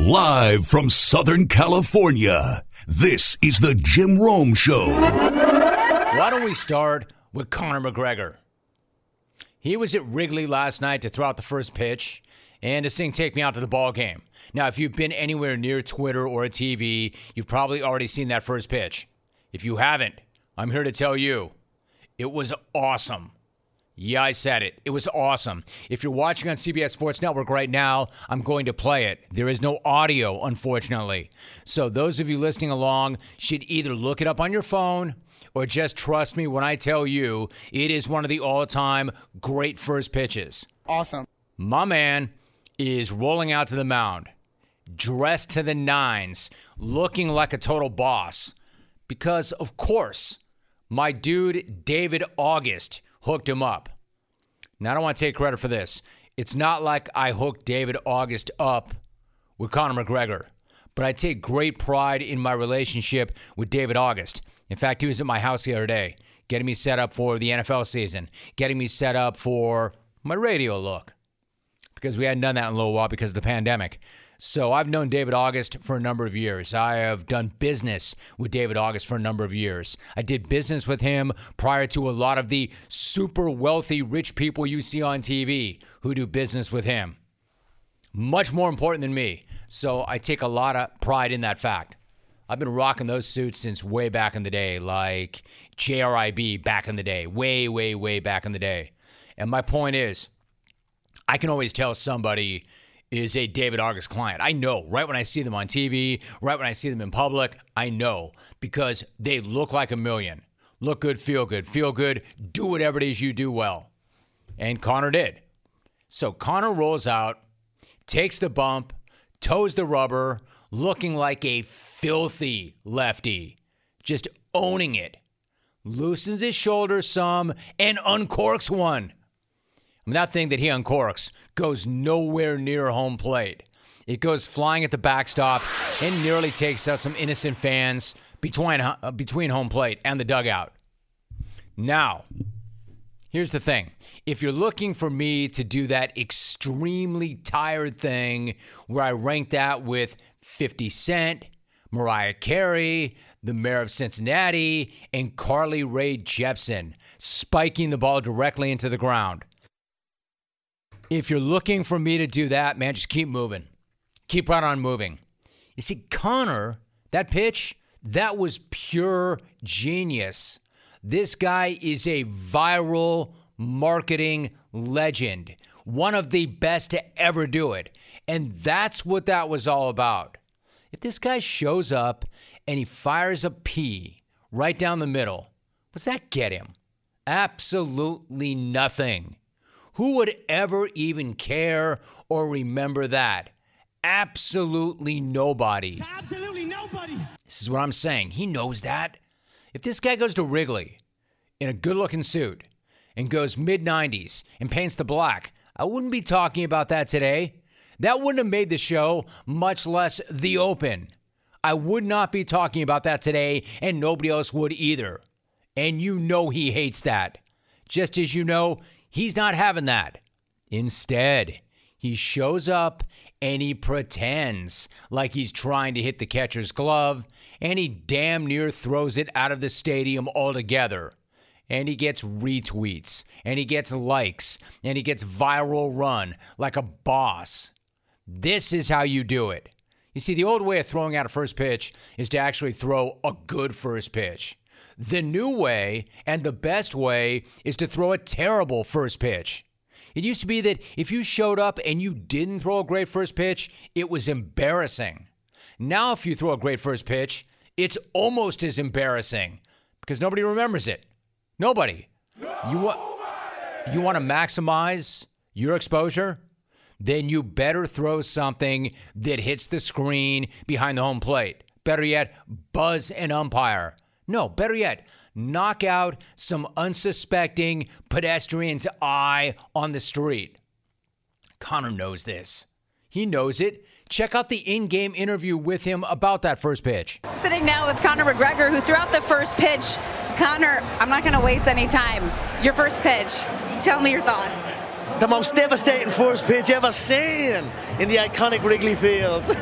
Live from Southern California, this is the Jim Rome Show. Why don't we start with Conor McGregor? He was at Wrigley last night to throw out the first pitch and to sing Take Me Out to the Ball Game. Now, if you've been anywhere near Twitter or a TV, you've probably already seen that first pitch. If you haven't, I'm here to tell you it was awesome. Yeah, I said it. It was awesome. If you're watching on CBS Sports Network right now, I'm going to play it. There is no audio, unfortunately. So, those of you listening along should either look it up on your phone or just trust me when I tell you it is one of the all time great first pitches. Awesome. My man is rolling out to the mound, dressed to the nines, looking like a total boss. Because, of course, my dude David August hooked him up. Now, I don't want to take credit for this. It's not like I hooked David August up with Conor McGregor, but I take great pride in my relationship with David August. In fact, he was at my house the other day, getting me set up for the NFL season, getting me set up for my radio look, because we hadn't done that in a little while because of the pandemic. So I've known David August for a number of years. I have done business with David August for a number of years. I did business with him prior to a lot of the super wealthy rich people you see on TV who do business with him. Much more important than me. So I take a lot of pride in that fact. I've been rocking those suits since way back in the day, like JRIB back in the day, way, way, way back in the day. And my point is, I can always tell somebody is a David August client. I know right when I see them on TV, right when I see them in public, I know because they look like a million. Look good, feel good, feel good, do whatever it is you do well. And Connor did. So Connor rolls out, takes the bump, toes the rubber, looking like a filthy lefty, just owning it. Loosens his shoulders some and uncorks one. I mean, that thing that he uncorks goes nowhere near home plate. It goes flying at the backstop and nearly takes out some innocent fans between, uh, between home plate and the dugout. Now, here's the thing. If you're looking for me to do that extremely tired thing where I rank that with 50 Cent, Mariah Carey, the mayor of Cincinnati, and Carly Rae Jepsen, spiking the ball directly into the ground. If you're looking for me to do that, man, just keep moving. Keep right on moving. You see, Connor, that pitch, that was pure genius. This guy is a viral marketing legend, one of the best to ever do it. And that's what that was all about. If this guy shows up and he fires a P right down the middle, what's that get him? Absolutely nothing. Who would ever even care or remember that? Absolutely nobody. Absolutely nobody. This is what I'm saying. He knows that. If this guy goes to Wrigley in a good looking suit and goes mid 90s and paints the black, I wouldn't be talking about that today. That wouldn't have made the show, much less the open. I would not be talking about that today, and nobody else would either. And you know he hates that. Just as you know He's not having that. Instead, he shows up and he pretends like he's trying to hit the catcher's glove, and he damn near throws it out of the stadium altogether. And he gets retweets, and he gets likes, and he gets viral run like a boss. This is how you do it. You see, the old way of throwing out a first pitch is to actually throw a good first pitch. The new way and the best way is to throw a terrible first pitch. It used to be that if you showed up and you didn't throw a great first pitch, it was embarrassing. Now, if you throw a great first pitch, it's almost as embarrassing because nobody remembers it. Nobody. You want you want to maximize your exposure? Then you better throw something that hits the screen behind the home plate. Better yet, buzz an umpire. No, better yet, knock out some unsuspecting pedestrian's eye on the street. Conor knows this. He knows it. Check out the in game interview with him about that first pitch. Sitting now with Conor McGregor, who threw out the first pitch. Conor, I'm not going to waste any time. Your first pitch. Tell me your thoughts. the most devastating first pitch ever seen in the iconic Wrigley Field.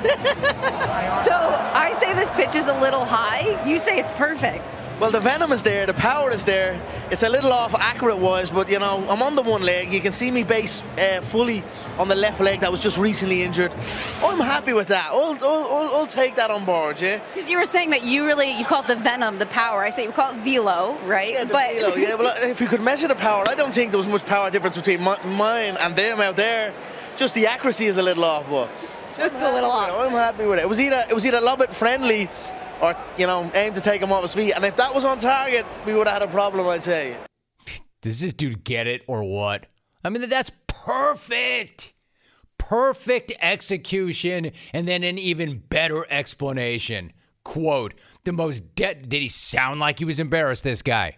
So I say this pitch is a little high. You say it's perfect. well, the venom is there, the power is there. It's a little off accurate wise, but you know, I'm on the one leg. You can see me base uh, fully on the left leg that was just recently injured. I'm happy with that. I'll, I'll, I'll, I'll take that on board, yeah? Because you were saying that you really you call it the venom, the power. I say you call it velo, right? Yeah, but velo, yeah, well, if you could measure the power, I don't think there was much power difference between mi- mine and them out there. Just the accuracy is a little off, but just a little you off. know, I'm happy with it. It was either it was either lob it friendly, or you know, aim to take him off his feet. And if that was on target, we would have had a problem, I'd say. Does this dude get it or what? I mean, that's perfect. Perfect execution and then an even better explanation. Quote, the most de- did he sound like he was embarrassed this guy?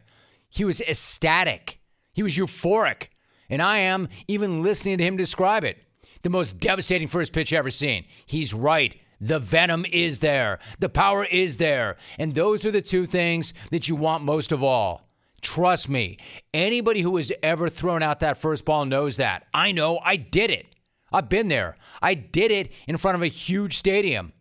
He was ecstatic. He was euphoric. And I am even listening to him describe it. The most devastating first pitch ever seen. He's right. The venom is there. The power is there. And those are the two things that you want most of all. Trust me, anybody who has ever thrown out that first ball knows that. I know, I did it. I've been there. I did it in front of a huge stadium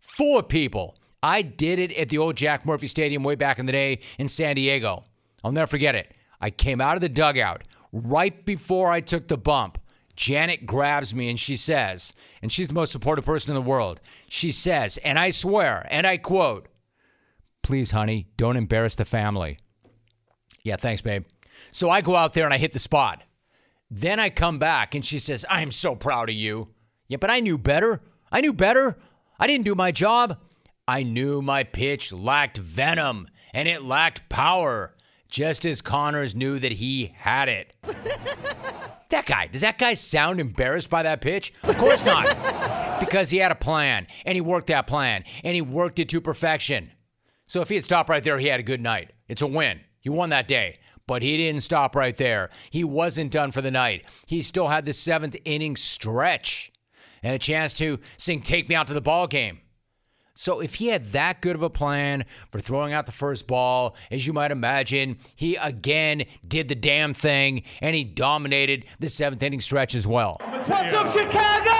full of people. I did it at the old Jack Murphy Stadium way back in the day in San Diego. I'll never forget it. I came out of the dugout right before I took the bump. Janet grabs me and she says, and she's the most supportive person in the world. She says, and I swear, and I quote, Please, honey, don't embarrass the family. Yeah, thanks, babe. So I go out there and I hit the spot. Then I come back and she says, I am so proud of you. Yeah, but I knew better. I knew better. I didn't do my job. I knew my pitch lacked venom and it lacked power, just as Connors knew that he had it. that guy, does that guy sound embarrassed by that pitch? Of course not. because he had a plan and he worked that plan and he worked it to perfection. So if he had stopped right there, he had a good night. It's a win. He won that day. But he didn't stop right there. He wasn't done for the night. He still had the seventh inning stretch and a chance to sing Take Me Out to the Ball Game. So if he had that good of a plan for throwing out the first ball, as you might imagine, he again did the damn thing and he dominated the seventh inning stretch as well. What's up, Chicago?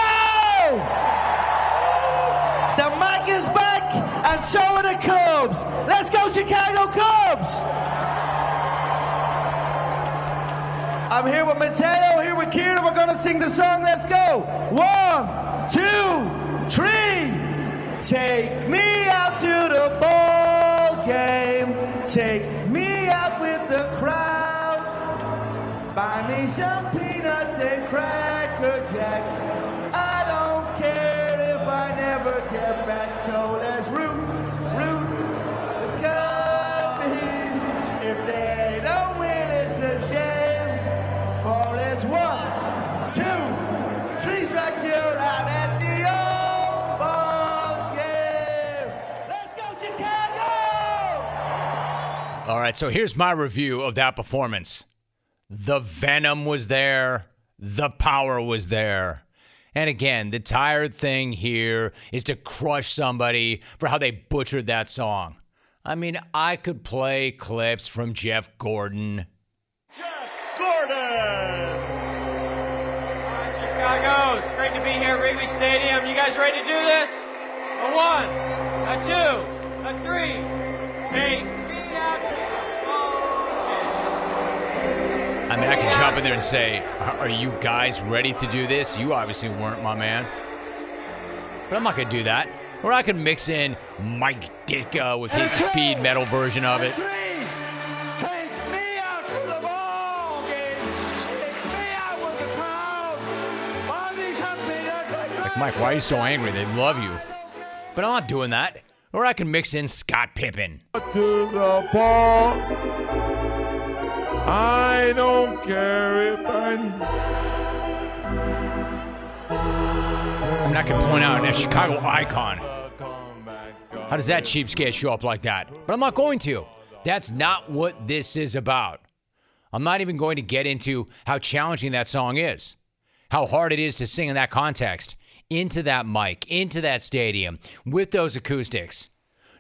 The mic is back, and so are the Cubs. Let's go, Chicago Cubs! I'm here with Mateo, here with Kieran. We're gonna sing the song. Let's go. One, two, three. Take me out to the ball game. Take me out with the crowd. Buy me some peanuts and cracker jack. I don't care if I never get back. So so here's my review of that performance. The venom was there, the power was there. And again, the tired thing here is to crush somebody for how they butchered that song. I mean, I could play clips from Jeff Gordon. Jeff Gordon, Chicago, it's great to be here at Wrigley Stadium. You guys ready to do this? A one, a two, a three. Take me out to the ball game. I mean, I could jump in there and say, Are are you guys ready to do this? You obviously weren't, my man. But I'm not going to do that. Or I can mix in Mike Ditka with his speed metal version of it. Three. Take me out to the ball game. Take me out with the crowd. Buy me some peanuts and Like, Mike, why are you so angry? They love you. But I'm not doing that. Or I can mix in Scott Pippen. to the ball. I don't care if I I'm not going to point out a Chicago icon. How does that cheapskate show up like that? But I'm not going to. That's not what this is about. I'm not even going to get into how challenging that song is, how hard it is to sing in that context, into that mic, into that stadium, with those acoustics.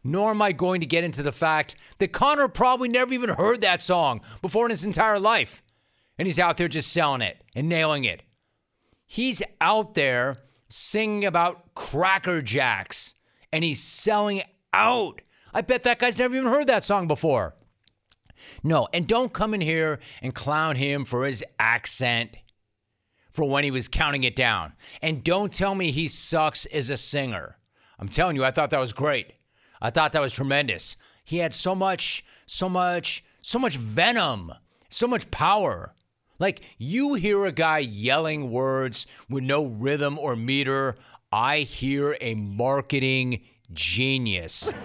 Nor am I going to get into the fact that Connor probably never even heard that song before in his entire life. and he's out there just selling it and nailing it. He's out there singing about Cracker Jacks and he's selling out. I bet that guy's never even heard that song before. No, and don't come in here and clown him for his accent for when he was counting it down. And don't tell me he sucks as a singer. I'm telling you, I thought that was great. I thought that was tremendous. He had so much, so much, so much venom, so much power. Like you hear a guy yelling words with no rhythm or meter. I hear a marketing genius.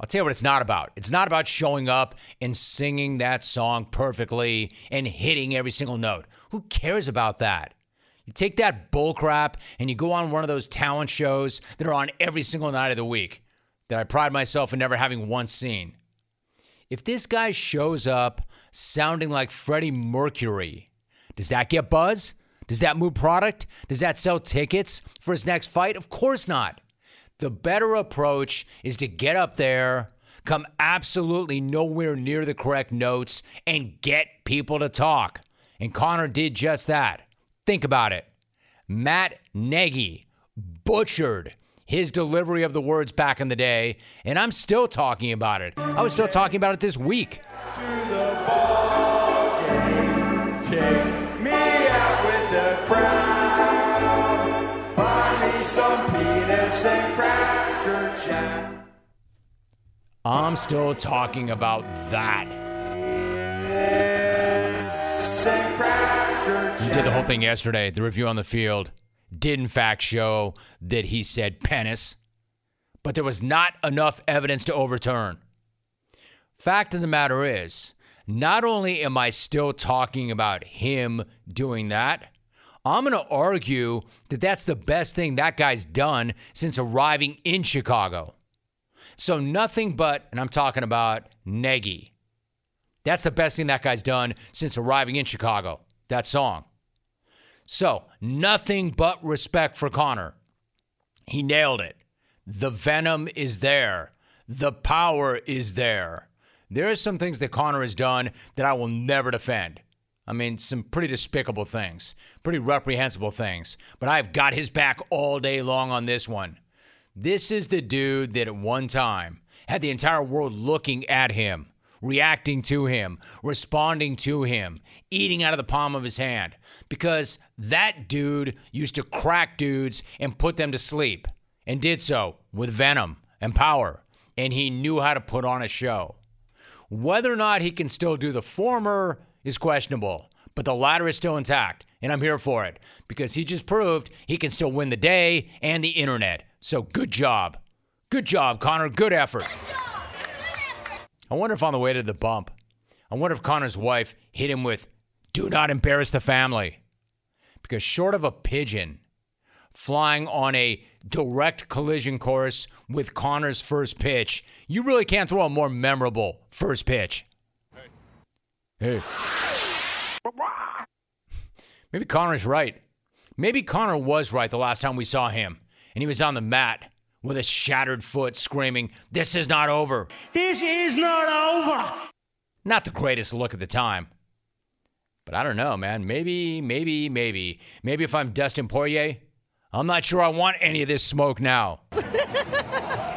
I'll tell you what it's not about. It's not about showing up and singing that song perfectly and hitting every single note. Who cares about that? You take that bullcrap and you go on one of those talent shows that are on every single night of the week that I pride myself in never having once seen. If this guy shows up sounding like Freddie Mercury, does that get buzz? Does that move product? Does that sell tickets for his next fight? Of course not. The better approach is to get up there, come absolutely nowhere near the correct notes, and get people to talk. And Connor did just that. Think about it. Matt Nagy butchered his delivery of the words back in the day, and I'm still talking about it. I was still talking about it this week. I'm still talking about that. He did the whole thing yesterday. The review on the field did, in fact, show that he said penis, but there was not enough evidence to overturn. Fact of the matter is, not only am I still talking about him doing that, I'm going to argue that that's the best thing that guy's done since arriving in Chicago. So nothing but, and I'm talking about Nagy. That's the best thing that guy's done since arriving in Chicago. That song. So, nothing but respect for Conor. He nailed it. The venom is there. The power is there. There are some things that Conor has done that I will never defend. I mean, some pretty despicable things, pretty reprehensible things. But I've got his back all day long on this one. This is the dude that at one time had the entire world looking at him, reacting to him, responding to him, eating out of the palm of his hand. Because that dude used to crack dudes and put them to sleep, and did so with venom and power. And he knew how to put on a show. Whether or not he can still do the former is questionable, but the latter is still intact, and I'm here for it because he just proved he can still win the day and the internet. So good job. Good job, Connor. Good effort. I wonder if on the way to the bump, I wonder if Connor's wife hit him with, do not embarrass the family. Because short of a pigeon flying on a direct collision course with Connor's first pitch, you really can't throw a more memorable first pitch. Hey. Maybe Conor's right. Maybe Connor was right the last time we saw him, and he was on the mat with a shattered foot screaming, This is not over. This is not over. Not the greatest look at the time. But I don't know, man. Maybe, maybe, maybe. Maybe if I'm Dustin Poirier, I'm not sure I want any of this smoke now.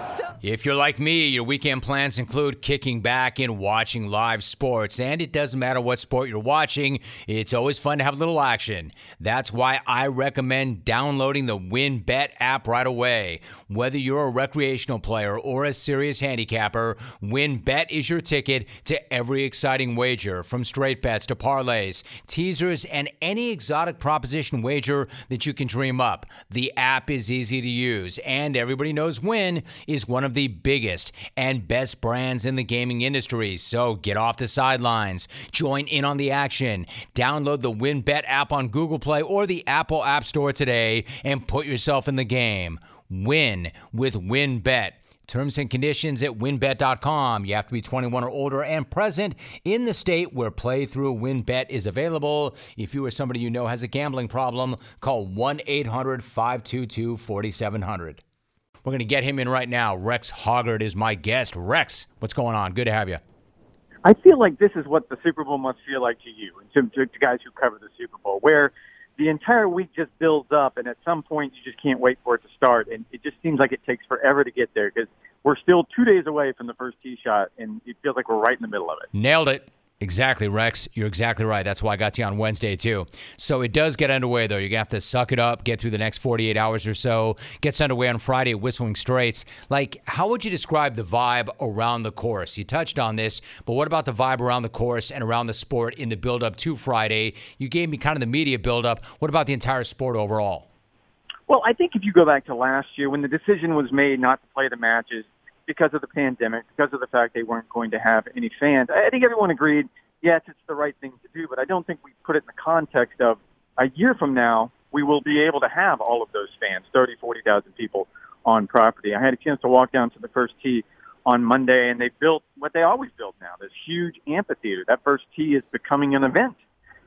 If you're like me, your weekend plans include kicking back and watching live sports. And it doesn't matter what sport you're watching, it's always fun to have a little action. That's why I recommend downloading the WynnBET app right away. Whether you're a recreational player or a serious handicapper, WynnBET is your ticket to every exciting wager, from straight bets to parlays, teasers, and any exotic proposition wager that you can dream up. The app is easy to use, and everybody knows Wynn is one of the biggest and best brands in the gaming industry. So get off the sidelines, join in on the action, download the WynnBET app on Google Play or the Apple App Store today, and put yourself in the game. Win with WynnBET. Terms and conditions at wynnbet.com. You have to be 21 or older and present in the state where play playthrough WynnBET is available. If you or somebody you know has a gambling problem, call 1 800 522 4700. We're going to get him in right now. Rex Hoggard is my guest. Rex, what's going on? Good to have you. I feel like this is what the Super Bowl must feel like to you and to, to, to guys who cover the Super Bowl, where the entire week just builds up, and at some point you just can't wait for it to start, and it just seems like it takes forever to get there because we're still two days away from the first tee shot, and it feels like we're right in the middle of it. Nailed it. Exactly, Rex. You're exactly right. That's why I got you on Wednesday, too. So it does get underway, though. You're going to have to suck it up, get through the next 48 hours or so. Gets underway on Friday at Whistling Straits. Like, how would you describe the vibe around the course? You touched on this, but what about the vibe around the course and around the sport in the build up to Friday? You gave me kind of the media build up. What about the entire sport overall? Well, I think if you go back to last year when the decision was made not to play the matches, because of the pandemic, because of the fact they weren't going to have any fans. I think everyone agreed, yes, it's the right thing to do, but I don't think we put it in the context of a year from now, we will be able to have all of those fans, 30, 40,000 people on property. I had a chance to walk down to the first tee on Monday, and they built what they always build now, this huge amphitheater. That first tee is becoming an event.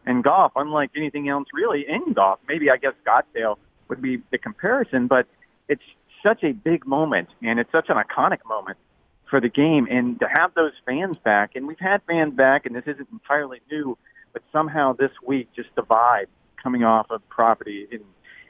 And golf, unlike anything else really in golf, maybe I guess Scottsdale would be the comparison, but it's such a big moment, and it's such an iconic moment for the game. And to have those fans back, and we've had fans back, and this isn't entirely new, but somehow this week, just the vibe coming off of property and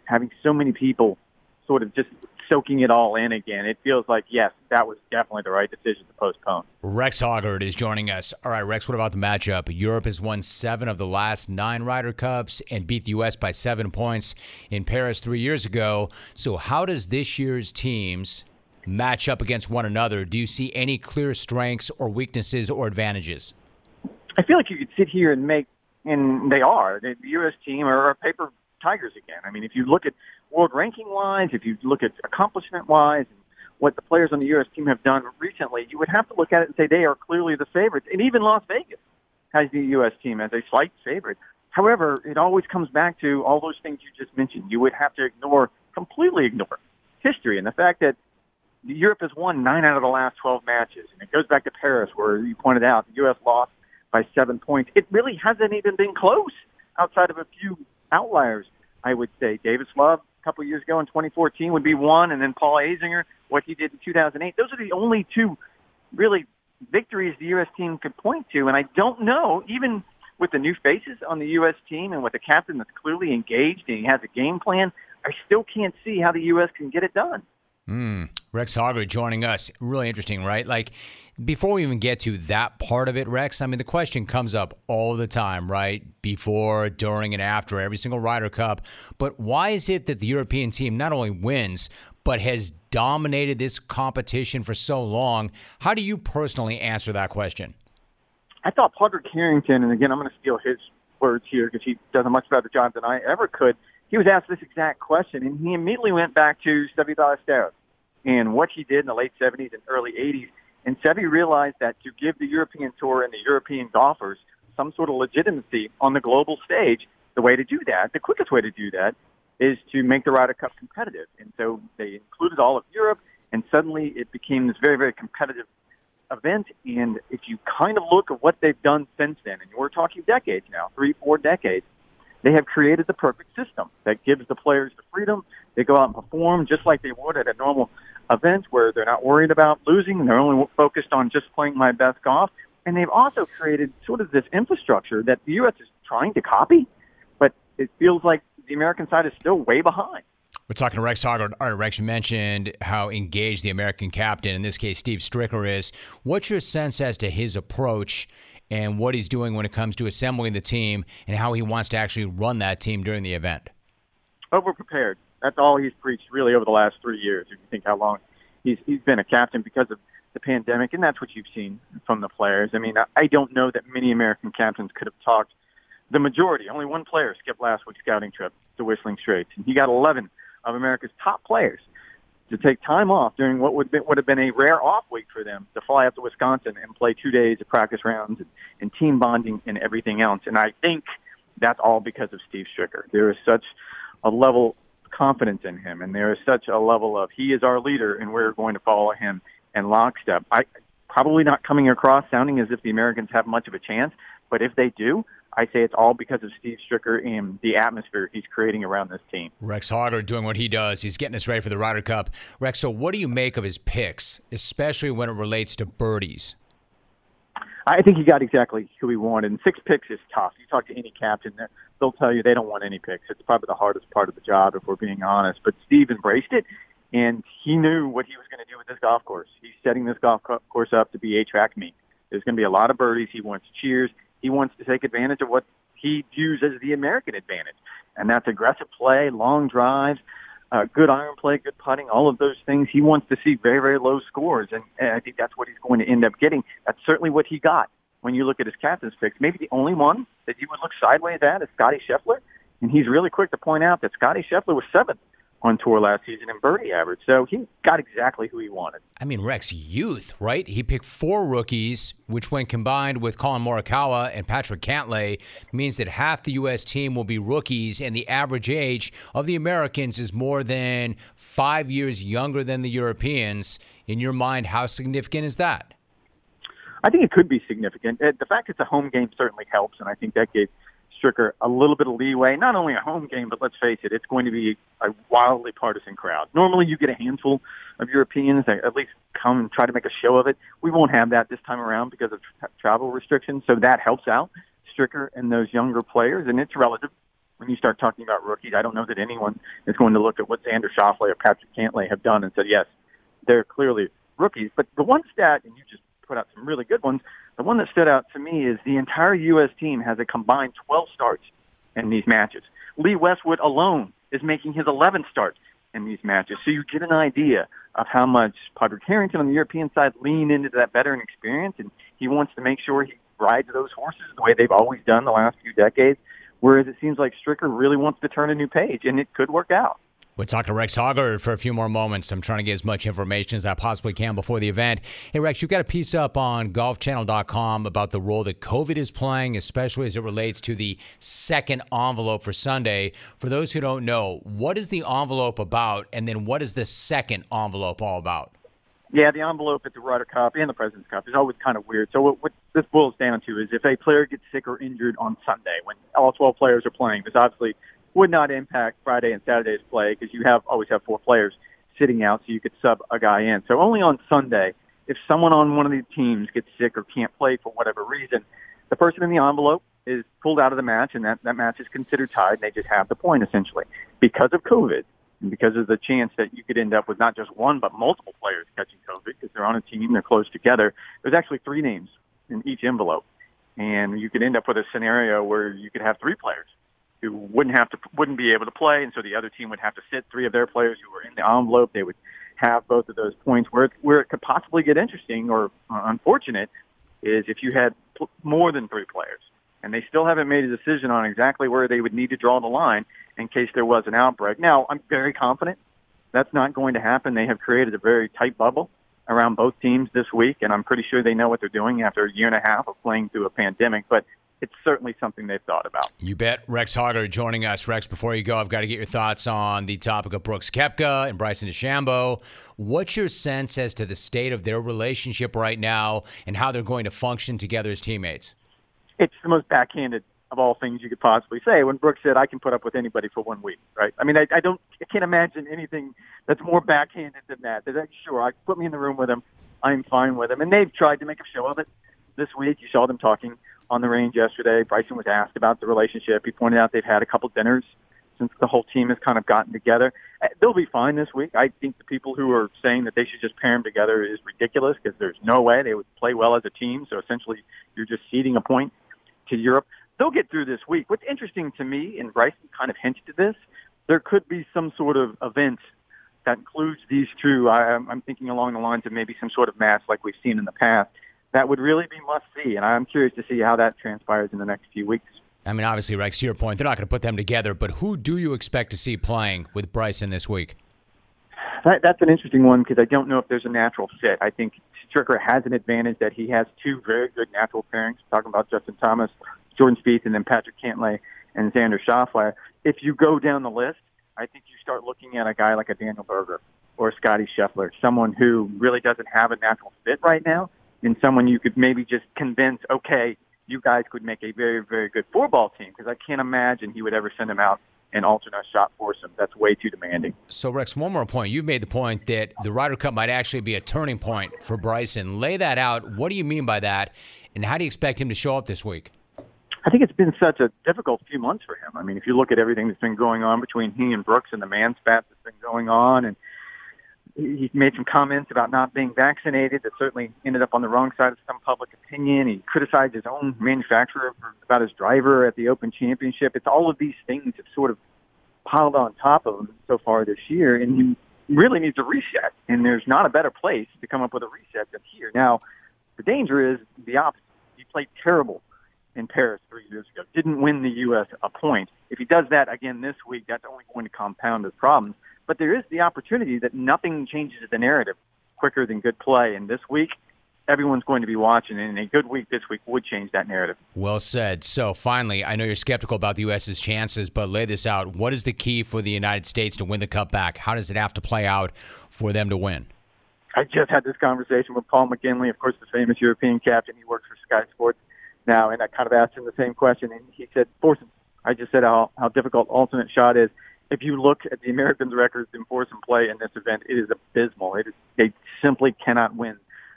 having so many people sort of just soaking it all in again. It feels like, yes, that was definitely the right decision to postpone. Rex Hoggard is joining us. All right, Rex, what about the matchup? Europe has won seven of the last nine Ryder Cups and beat the U.S. by seven points in Paris three years ago. So, how does this year's teams match up against one another? Do you see any clear strengths or weaknesses or advantages? I feel like you could sit here and make, and they are, the U.S. team are a paper tigers again. I mean, if you look at world ranking wise, if you look at accomplishment wise, and what the players on the U.S. team have done recently, you would have to look at it and say they are clearly the favorites. And even Las Vegas has the U.S. team as a slight favorite. However, it always comes back to all those things you just mentioned. You would have to ignore, completely ignore history and the fact that Europe has won nine out of the last 12 matches. And it goes back to Paris where you pointed out the U.S. lost by seven points. It really hasn't even been close outside of a few outliers, I would say. Davis Love a couple years ago in 2014 would be one, and then Paul Azinger, what he did in 2008. Those are the only two really victories the U.S. team could point to. And I don't know, even with the new faces on the U.S. team and with a captain that's clearly engaged and he has a game plan, I still can't see how the U.S. can get it done. Mm. Rex Hoggard joining us. Really interesting, right? Like, before we even get to that part of it, Rex, I mean, the question comes up all the time, right? Before, during, and after every single Ryder Cup. But why is it that the European team not only wins, but has dominated this competition for so long? How do you personally answer that question? I thought Padraig Harrington, and again, I'm going to steal his words here because he does a much better job than I ever could. He was asked this exact question, and he immediately went back to Seve Ballesteros and what he did in the late 70s and early 80s. And Seve realized that to give the European Tour and the European golfers some sort of legitimacy on the global stage, the way to do that, the quickest way to do that, is to make the Ryder Cup competitive. And so they included all of Europe, and suddenly it became this very, very competitive event. And if you kind of look at what they've done since then, and we're talking decades now, three, four decades, they have created the perfect system that gives the players the freedom. They go out and perform just like they would at a normal event where they're not worried about losing. They're only focused on just playing my best golf. And they've also created sort of this infrastructure that the U.S. is trying to copy, but it feels like the American side is still way behind. We're talking to Rex Hoggard. All right, Rex, you mentioned how engaged the American captain, in this case Steve Stricker, is. What's your sense as to his approach and what he's doing when it comes to assembling the team and how he wants to actually run that team during the event? Overprepared. That's all he's preached really over the last three years. If you think how long he's he's been a captain because of the pandemic, and that's what you've seen from the players. I mean, I don't know that many American captains could have talked the majority. Only one player skipped last week's scouting trip to Whistling Straits, and he got 11 of America's top players to take time off during what would, be, would have been a rare off week for them to fly up to Wisconsin and play two days of practice rounds and, and team bonding and everything else. And I think that's all because of Steve Stricker. There is such a level of confidence in him, and there is such a level of he is our leader, and we're going to follow him in lockstep. I probably not coming across sounding as if the Americans have much of a chance, but if they do, I say it's all because of Steve Stricker and the atmosphere he's creating around this team. Rex Hoggard doing what he does. He's getting us ready for the Ryder Cup. Rex, so what do you make of his picks, especially when it relates to birdies? I think he got exactly who he wanted. And six picks is tough. You talk to any captain, they'll tell you they don't want any picks. It's probably the hardest part of the job, if we're being honest. But Steve embraced it, and he knew what he was going to do with this golf course. He's setting this golf course up to be a track meet. There's going to be a lot of birdies. He wants cheers. He wants to take advantage of what he views as the American advantage, and that's aggressive play, long drives, uh, good iron play, good putting, all of those things. He wants to see very, very low scores, and, and I think that's what he's going to end up getting. That's certainly what he got when you look at his captain's picks. Maybe the only one that you would look sideways at is Scotty Scheffler, and he's really quick to point out that Scotty Scheffler was seventh on tour last season in birdie average. So he got exactly who he wanted. I mean, Rex, youth, right? He picked four rookies, which when combined with Collin Morikawa and Patrick Cantlay means that half the U.S. team will be rookies, and the average age of the Americans is more than five years younger than the Europeans. In your mind, how significant is that? I think it could be significant. Uh, the fact it's a home game certainly helps, and I think that gave – Stricker a little bit of leeway. Not only a home game, but let's face it, it's going to be a wildly partisan crowd. Normally, you get a handful of Europeans that at least come and try to make a show of it. We won't have that this time around because of tra- travel restrictions, so that helps out Stricker and those younger players, and it's relative. When you start talking about rookies, I don't know that anyone is going to look at what Xander Schauffele or Patrick Cantlay have done and said, yes, they're clearly rookies. But the one stat, and you just put out some really good ones. The one that stood out to me is the entire U.S. team has a combined 12 starts in these matches. Lee Westwood alone is making his 11th start in these matches. So you get an idea of how much Padraig Harrington on the European side leaned into that veteran experience, and he wants to make sure he rides those horses the way they've always done the last few decades. Whereas it seems like Stricker really wants to turn a new page, and it could work out. We're talking to Rex Hoggard for a few more moments. I'm trying to get as much information as I possibly can before the event. Hey, Rex, you've got a piece up on golfchannel.com about the role that COVID is playing, especially as it relates to the second envelope for Sunday. For those who don't know, what is the envelope about, and then what is the second envelope all about? Yeah, the envelope at the Ryder Cup and the President's Cup is always kind of weird. So what, what this boils down to is if a player gets sick or injured on Sunday when all 12 players are playing, there's obviously would not impact Friday and Saturday's play because you have always have four players sitting out, so you could sub a guy in. So only on Sunday, if someone on one of these teams gets sick or can't play for whatever reason, the person in the envelope is pulled out of the match, and that, that match is considered tied, and they just have the point essentially. Because of COVID, and because of the chance that you could end up with not just one but multiple players catching COVID because they're on a team, they're close together. There's actually three names in each envelope, and you could end up with a scenario where you could have three players who wouldn't have to wouldn't be able to play, and so the other team would have to sit three of their players who were in the envelope. They would have both of those points. Where it, where it could possibly get interesting or uh, unfortunate is if you had more than three players, and they still haven't made a decision on exactly where they would need to draw the line in case there was an outbreak. Now, I'm very confident that's not going to happen. They have created a very tight bubble around both teams this week, and I'm pretty sure they know what they're doing after a year and a half of playing through a pandemic. But it's certainly something they've thought about. You bet. Rex Hoggard joining us. Rex, before you go, I've got to get your thoughts on the topic of Brooks Koepka and Bryson DeChambeau. What's your sense as to the state of their relationship right now and how they're going to function together as teammates? It's the most backhanded of all things you could possibly say. When Brooks said, "I can put up with anybody for one week," right? I mean, I, I don't, I can't imagine anything that's more backhanded than that. They're like, sure, I put me in the room with him. I'm fine with him, and they've tried to make a show of it this week. You saw them talking on the range yesterday. Bryson was asked about the relationship. He pointed out they've had a couple dinners since the whole team has kind of gotten together. Uh, they'll be fine this week. I think the people who are saying that they should just pair them together is ridiculous because there's no way they would play well as a team. So essentially, you're just ceding a point to Europe. They'll get through this week. What's interesting to me, and Bryson kind of hinted at this, there could be some sort of event that includes these two. I, I'm thinking along the lines of maybe some sort of match like we've seen in the past that would really be must see. And I'm curious to see how that transpires in the next few weeks. I mean, obviously, Rex, to your point, they're not going to put them together, but who do you expect to see playing with Bryson this week? That, that's an interesting one because I don't know if there's a natural fit. I think Stricker has an advantage that he has two very good natural pairings. Talking about Justin Thomas, Jordan Spieth, and then Patrick Cantlay and Xander Schauffele. If you go down the list, I think you start looking at a guy like a Daniel Berger or Scotty Scheffler, someone who really doesn't have a natural fit right now, in someone you could maybe just convince, okay, you guys could make a very, very good four ball team because I can't imagine he would ever send him out an alternate shot foursome. That's way too demanding. So, Rex, one more point. You've made the point that the Ryder Cup might actually be a turning point for Bryson. Lay that out. What do you mean by that? And how do you expect him to show up this week? I think it's been such a difficult few months for him. I mean, if you look at everything that's been going on between he and Brooks and the man spat that's been going on, and he made some comments about not being vaccinated that certainly ended up on the wrong side of some public opinion. He criticized his own manufacturer about his driver at the Open Championship. It's all of these things that sort of piled on top of him so far this year, and he really needs a reset. And there's not a better place to come up with a reset than here. Now, the danger is the opposite. He played terrible in Paris three years ago. Didn't win the U.S. a point. If he does that again this week, that's only going to compound his problems. But there is the opportunity that nothing changes the narrative quicker than good play. And this week, everyone's going to be watching, and a good week this week would change that narrative. Well said. So, finally, I know you're skeptical about the U.S.'s chances, but lay this out. What is the key for the United States to win the Cup back? How does it have to play out for them to win? I just had this conversation with Paul McGinley, of course, the famous European captain. He works for Sky Sports now, and I kind of asked him the same question, and he said, "Foursome." I just said how how difficult alternate shot is if you look at the Americans' records in foursome play in this event, it is abysmal. It is, they simply cannot win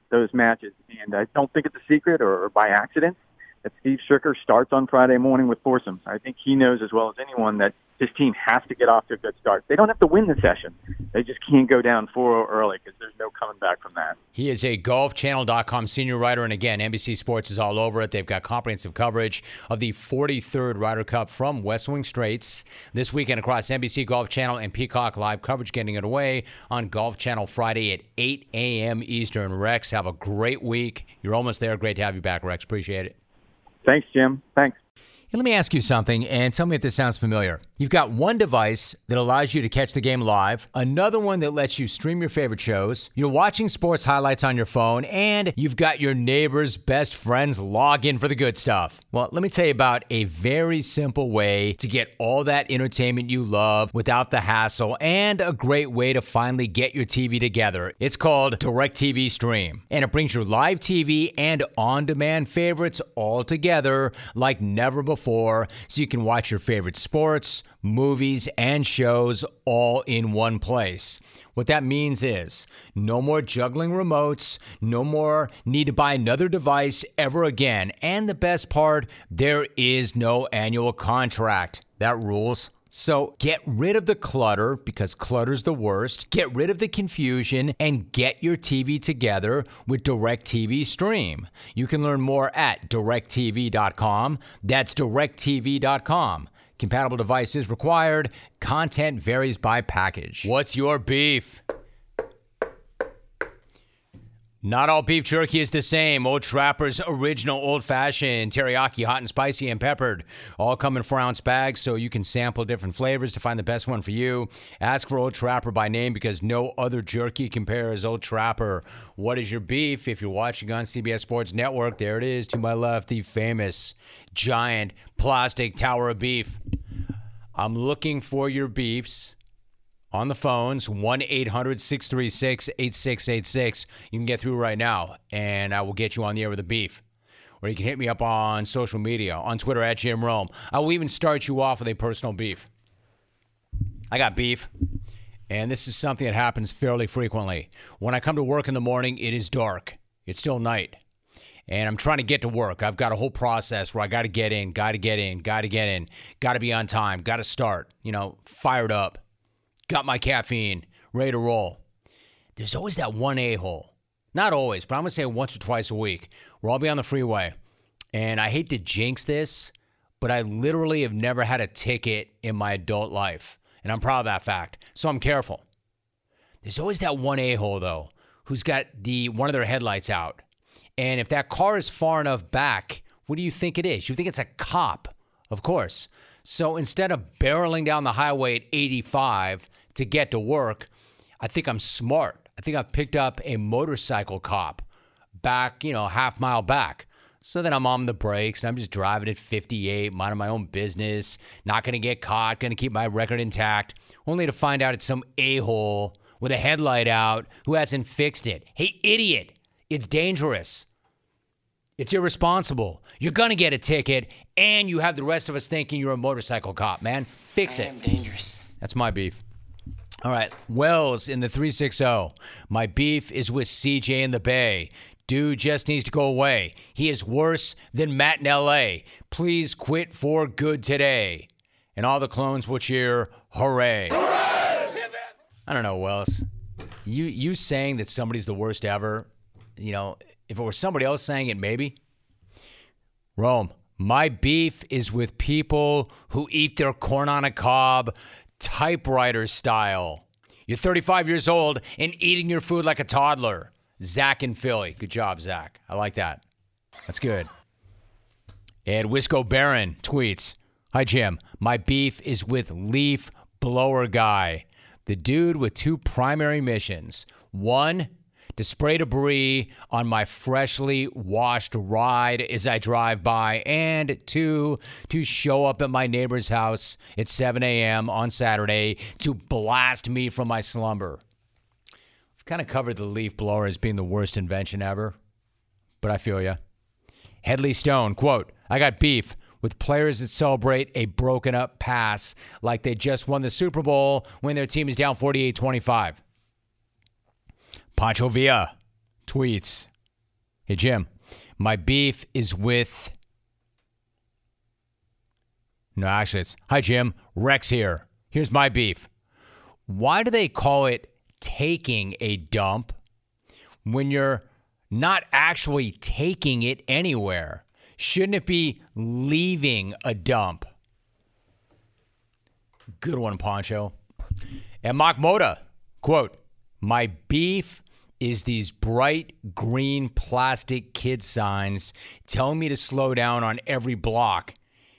those matches. And I don't think it's a secret or, or by accident that Steve Stricker starts on Friday morning with foursomes. I think he knows as well as anyone that his team has to get off to a good start. They don't have to win the session. They just can't go down 4 early because there's no coming back from that. He is a golfchannel.com senior writer. And again, NBC Sports is all over it. They've got comprehensive coverage of the 43rd Ryder Cup from Whistling Straits this weekend across NBC Golf Channel and Peacock Live coverage getting it away on Golf Channel Friday at 8 a.m. Eastern. Rex, have a great week. You're almost there. Great to have you back, Rex. Appreciate it. Thanks, Jim. Thanks. Hey, let me ask you something and tell me if this sounds familiar. You've got one device that allows you to catch the game live, another one that lets you stream your favorite shows, you're watching sports highlights on your phone, and you've got your neighbor's best friends log in for the good stuff. Well, let me tell you about a very simple way to get all that entertainment you love without the hassle and a great way to finally get your TV together. It's called DirecTV Stream, and it brings your live TV and on demand favorites all together like never before before so you can watch your favorite sports, movies, and shows all in one place. What that means is no more juggling remotes, no more need to buy another device ever again. And the best part, there is no annual contract. That rules. So get rid of the clutter because clutter's the worst. Get rid of the confusion and get your TV together with DirecTV Stream. You can learn more at directv.com. That's directv.com. Compatible devices required. Content varies by package. What's your beef? Not all beef jerky is the same. Old Trapper's original old fashioned teriyaki, hot and spicy and peppered, all come in four ounce bags so you can sample different flavors to find the best one for you. Ask for Old Trapper by name because no other jerky compares Old Trapper. What is your beef? If you're watching on CBS Sports Network, there it is to my left, the famous giant plastic tower of beef. I'm looking for your beefs on the phones 1-800-636-8686 you can get through right now and i will get you on the air with a beef. Or you can hit me up on social media on twitter at jim rome. I will even start you off with a personal beef. I got beef and this is something that happens fairly frequently. When i come to work in the morning it is dark. It's still night. And I'm trying to get to work. I've got a whole process where I got to get in, got to get in, got to get in, got to be on time, got to start, you know, fired up got my caffeine, ready to roll. There's always that one a hole. Not always, but I'm going to say once or twice a week where I'll be on the freeway. And I hate to jinx this, but I literally have never had a ticket in my adult life. And I'm proud of that fact. So I'm careful. There's always that one a hole, though, who's got the one of their headlights out. And if that car is far enough back, what do you think it is? You think it's a cop, of course. So instead of barreling down the highway at 85 to get to work, I think I'm smart. I think I've picked up a motorcycle cop back, you know, half mile back. So then I'm on the brakes and I'm just driving at 58, minding my own business, not going to get caught, going to keep my record intact, only to find out it's some a hole with a headlight out who hasn't fixed it. Hey, idiot, it's dangerous. It's irresponsible. You're going to get a ticket, and you have the rest of us thinking you're a motorcycle cop, man. fix it. dangerous. That's my beef. All right, Wells in the 360. My beef is with CJ in the Bay. Dude just needs to go away. He is worse than Matt in LA. Please quit for good today. And all the clones will cheer, hooray. hooray. I don't know, Wells. You you saying that somebody's the worst ever, you know, if it were somebody else saying it, maybe. Rome, my beef is with people who eat their corn on a cob typewriter style. You're 35 years old and eating your food like a toddler. Zach in Philly. Good job, Zach. I like that. That's good. Ed Wisco Baron tweets Hi, Jim. My beef is with Leaf Blower Guy, the dude with two primary missions. One, to spray debris on my freshly washed ride as I drive by, and two, to show up at my neighbor's house at 7 a.m. on Saturday to blast me from my slumber. I've kind of covered the leaf blower as being the worst invention ever, but I feel ya. Headley Stone, quote, I got beef with players that celebrate a broken up pass like they just won the Super Bowl when their team is down 48 25. Pancho Villa tweets Hey, Jim, my beef is with. No, actually, it's Hi, Jim. Rex here. Here's my beef. Why do they call it taking a dump when you're not actually taking it anywhere? Shouldn't it be leaving a dump? Good one, Poncho. And Mark Moda, quote, My beef is these bright green plastic kid signs telling me to slow down on every block.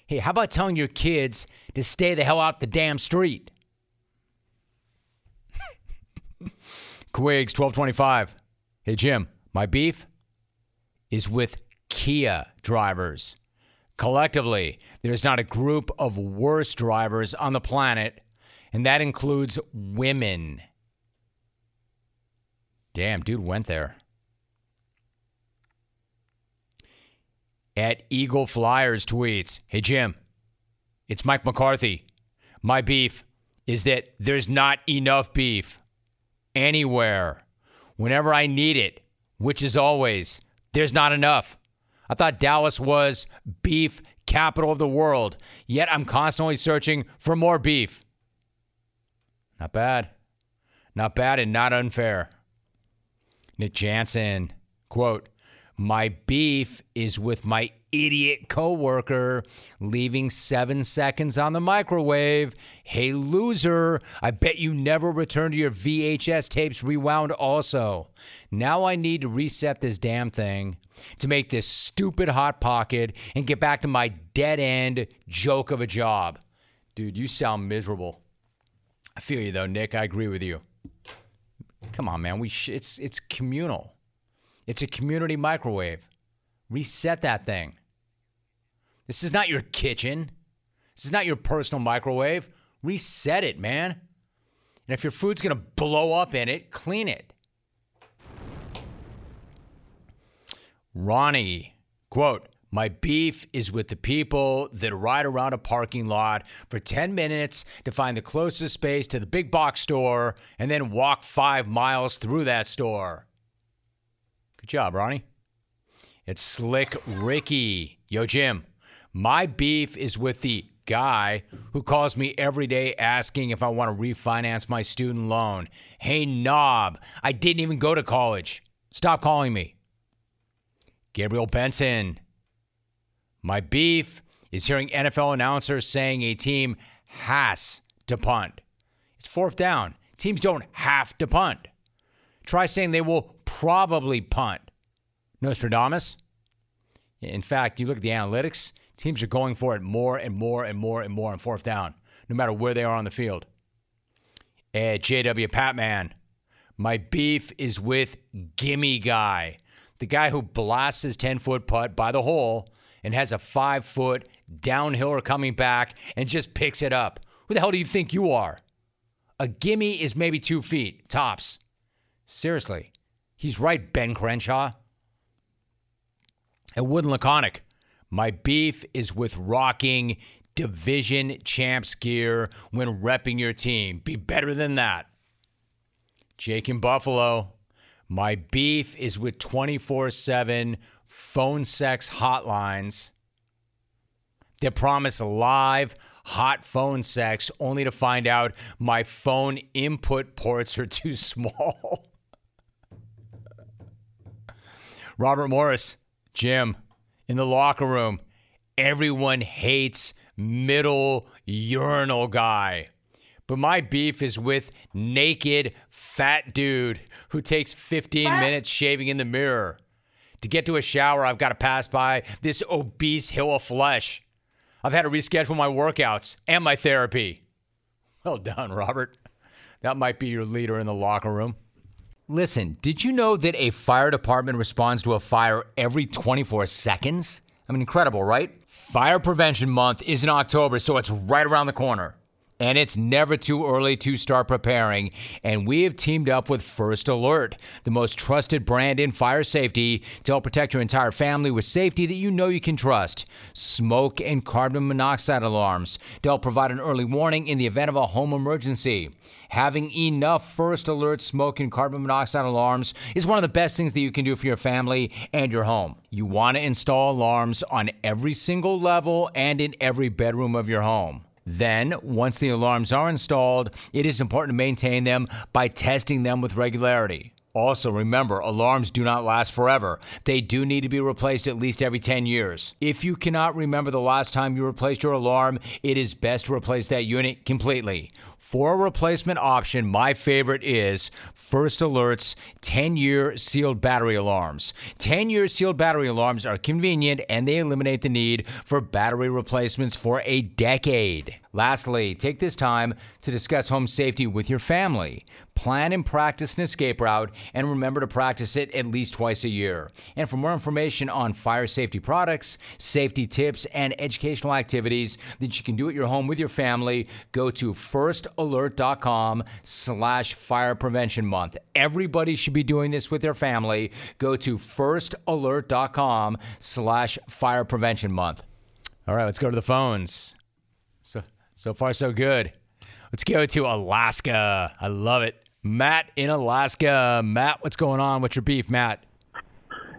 Hey, how about telling your kids to stay the hell out the damn street? Quigs, 1225. Hey, Jim, my beef is with Kia drivers. Collectively, there's not a group of worse drivers on the planet, and that includes women. Damn, dude went there. At Eagle Flyers tweets Hey, Jim, it's Mike McCarthy. My beef is that there's not enough beef anywhere. Whenever I need it, which is always, there's not enough. I thought Dallas was beef capital of the world, yet I'm constantly searching for more beef. Not bad. Not bad and not unfair. Nick Jansen, quote, My beef is with my idiot coworker leaving seven seconds on the microwave. Hey, loser, I bet you never return to your VHS tapes rewound also. Now I need to reset this damn thing to make this stupid Hot Pocket and get back to my dead end joke of a job. Dude, you sound miserable. I feel you though, Nick. I agree with you. Come on, man. We sh- it's it's communal. It's a community microwave. Reset that thing. This is not your kitchen. This is not your personal microwave. Reset it, man. And if your food's going to blow up in it, clean it. Ronnie, quote, my beef is with the people that ride around a parking lot for 10 minutes to find the closest space to the big box store and then walk five miles through that store. Good job, Ronnie. It's Slick Ricky. Yo, Jim, my beef is with the guy who calls me every day asking if I want to refinance my student loan. Hey, knob, I didn't even go to college. Stop calling me. Gabriel Benson. My beef is hearing NFL announcers saying a team has to punt. It's fourth down. Teams don't have to punt. Try saying they will probably punt. Nostradamus? In fact, you look at the analytics, teams are going for it more and more and more and more on fourth down, no matter where they are on the field. Eh, at JW Patman, my beef is with Gimme Guy, the guy who blasts his 10 foot putt by the hole and has a five foot downhiller coming back and just picks it up. Who the hell do you think you are? A gimme is maybe two feet, tops. Seriously. He's right, Ben Crenshaw. And Wooden Laconic. My beef is with rocking division champs gear when repping your team. Be better than that. Jake in Buffalo. My beef is with 24 7 phone sex hotlines that promise live, hot phone sex only to find out my phone input ports are too small. Robert Morris, Jim, in the locker room, everyone hates middle urinal guy. But my beef is with naked fat dude who takes 15 minutes shaving in the mirror. To get to a shower, I've got to pass by this obese hill of flesh. I've had to reschedule my workouts and my therapy. Well done, Robert. That might be your leader in the locker room. Listen, did you know that a fire department responds to a fire every 24 seconds? I mean, incredible, right? Fire Prevention Month is in October, so it's right around the corner. And it's never too early to start preparing. And we have teamed up with First Alert, the most trusted brand in fire safety, to help protect your entire family with safety that you know you can trust. Smoke and carbon monoxide alarms to help provide an early warning in the event of a home emergency. Having enough First Alert smoke and carbon monoxide alarms is one of the best things that you can do for your family and your home. You want to install alarms on every single level and in every bedroom of your home. Then, once the alarms are installed, it is important to maintain them by testing them with regularity. Also, remember, alarms do not last forever. They do need to be replaced at least every 10 years. If you cannot remember the last time you replaced your alarm, it is best to replace that unit completely. For a replacement option, my favorite is First Alert's 10 year sealed battery alarms. 10 year sealed battery alarms are convenient and they eliminate the need for battery replacements for a decade. Lastly, take this time to discuss home safety with your family. Plan and practice an escape route, and remember to practice it at least twice a year. And for more information on fire safety products, safety tips, and educational activities that you can do at your home with your family, go to firstalert.com slash fire prevention month. Everybody should be doing this with their family. Go to firstalert.com slash fire prevention month. All right, let's go to the phones. So so far so good. Let's go to Alaska. I love it. Matt in Alaska. Matt, what's going on? What's your beef, Matt?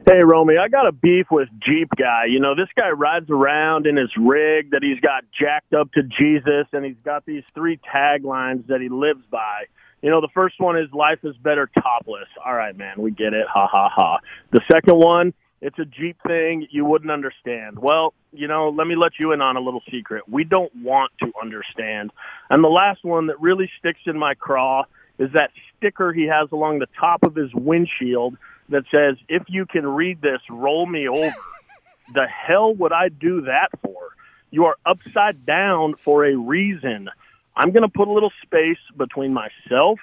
Hey, Romy, I got a beef with Jeep guy. You know, this guy rides around in his rig that he's got jacked up to Jesus, and he's got these three taglines that he lives by. You know, the first one is life is better topless. All right, man, we get it. Ha ha ha. The second one, it's a Jeep thing you wouldn't understand. Well, you know, let me let you in on a little secret. We don't want to understand. And the last one that really sticks in my craw is that sticker he has along the top of his windshield that says, if you can read this, roll me over. the hell would I do that for? You are upside down for a reason. I'm going to put a little space between myself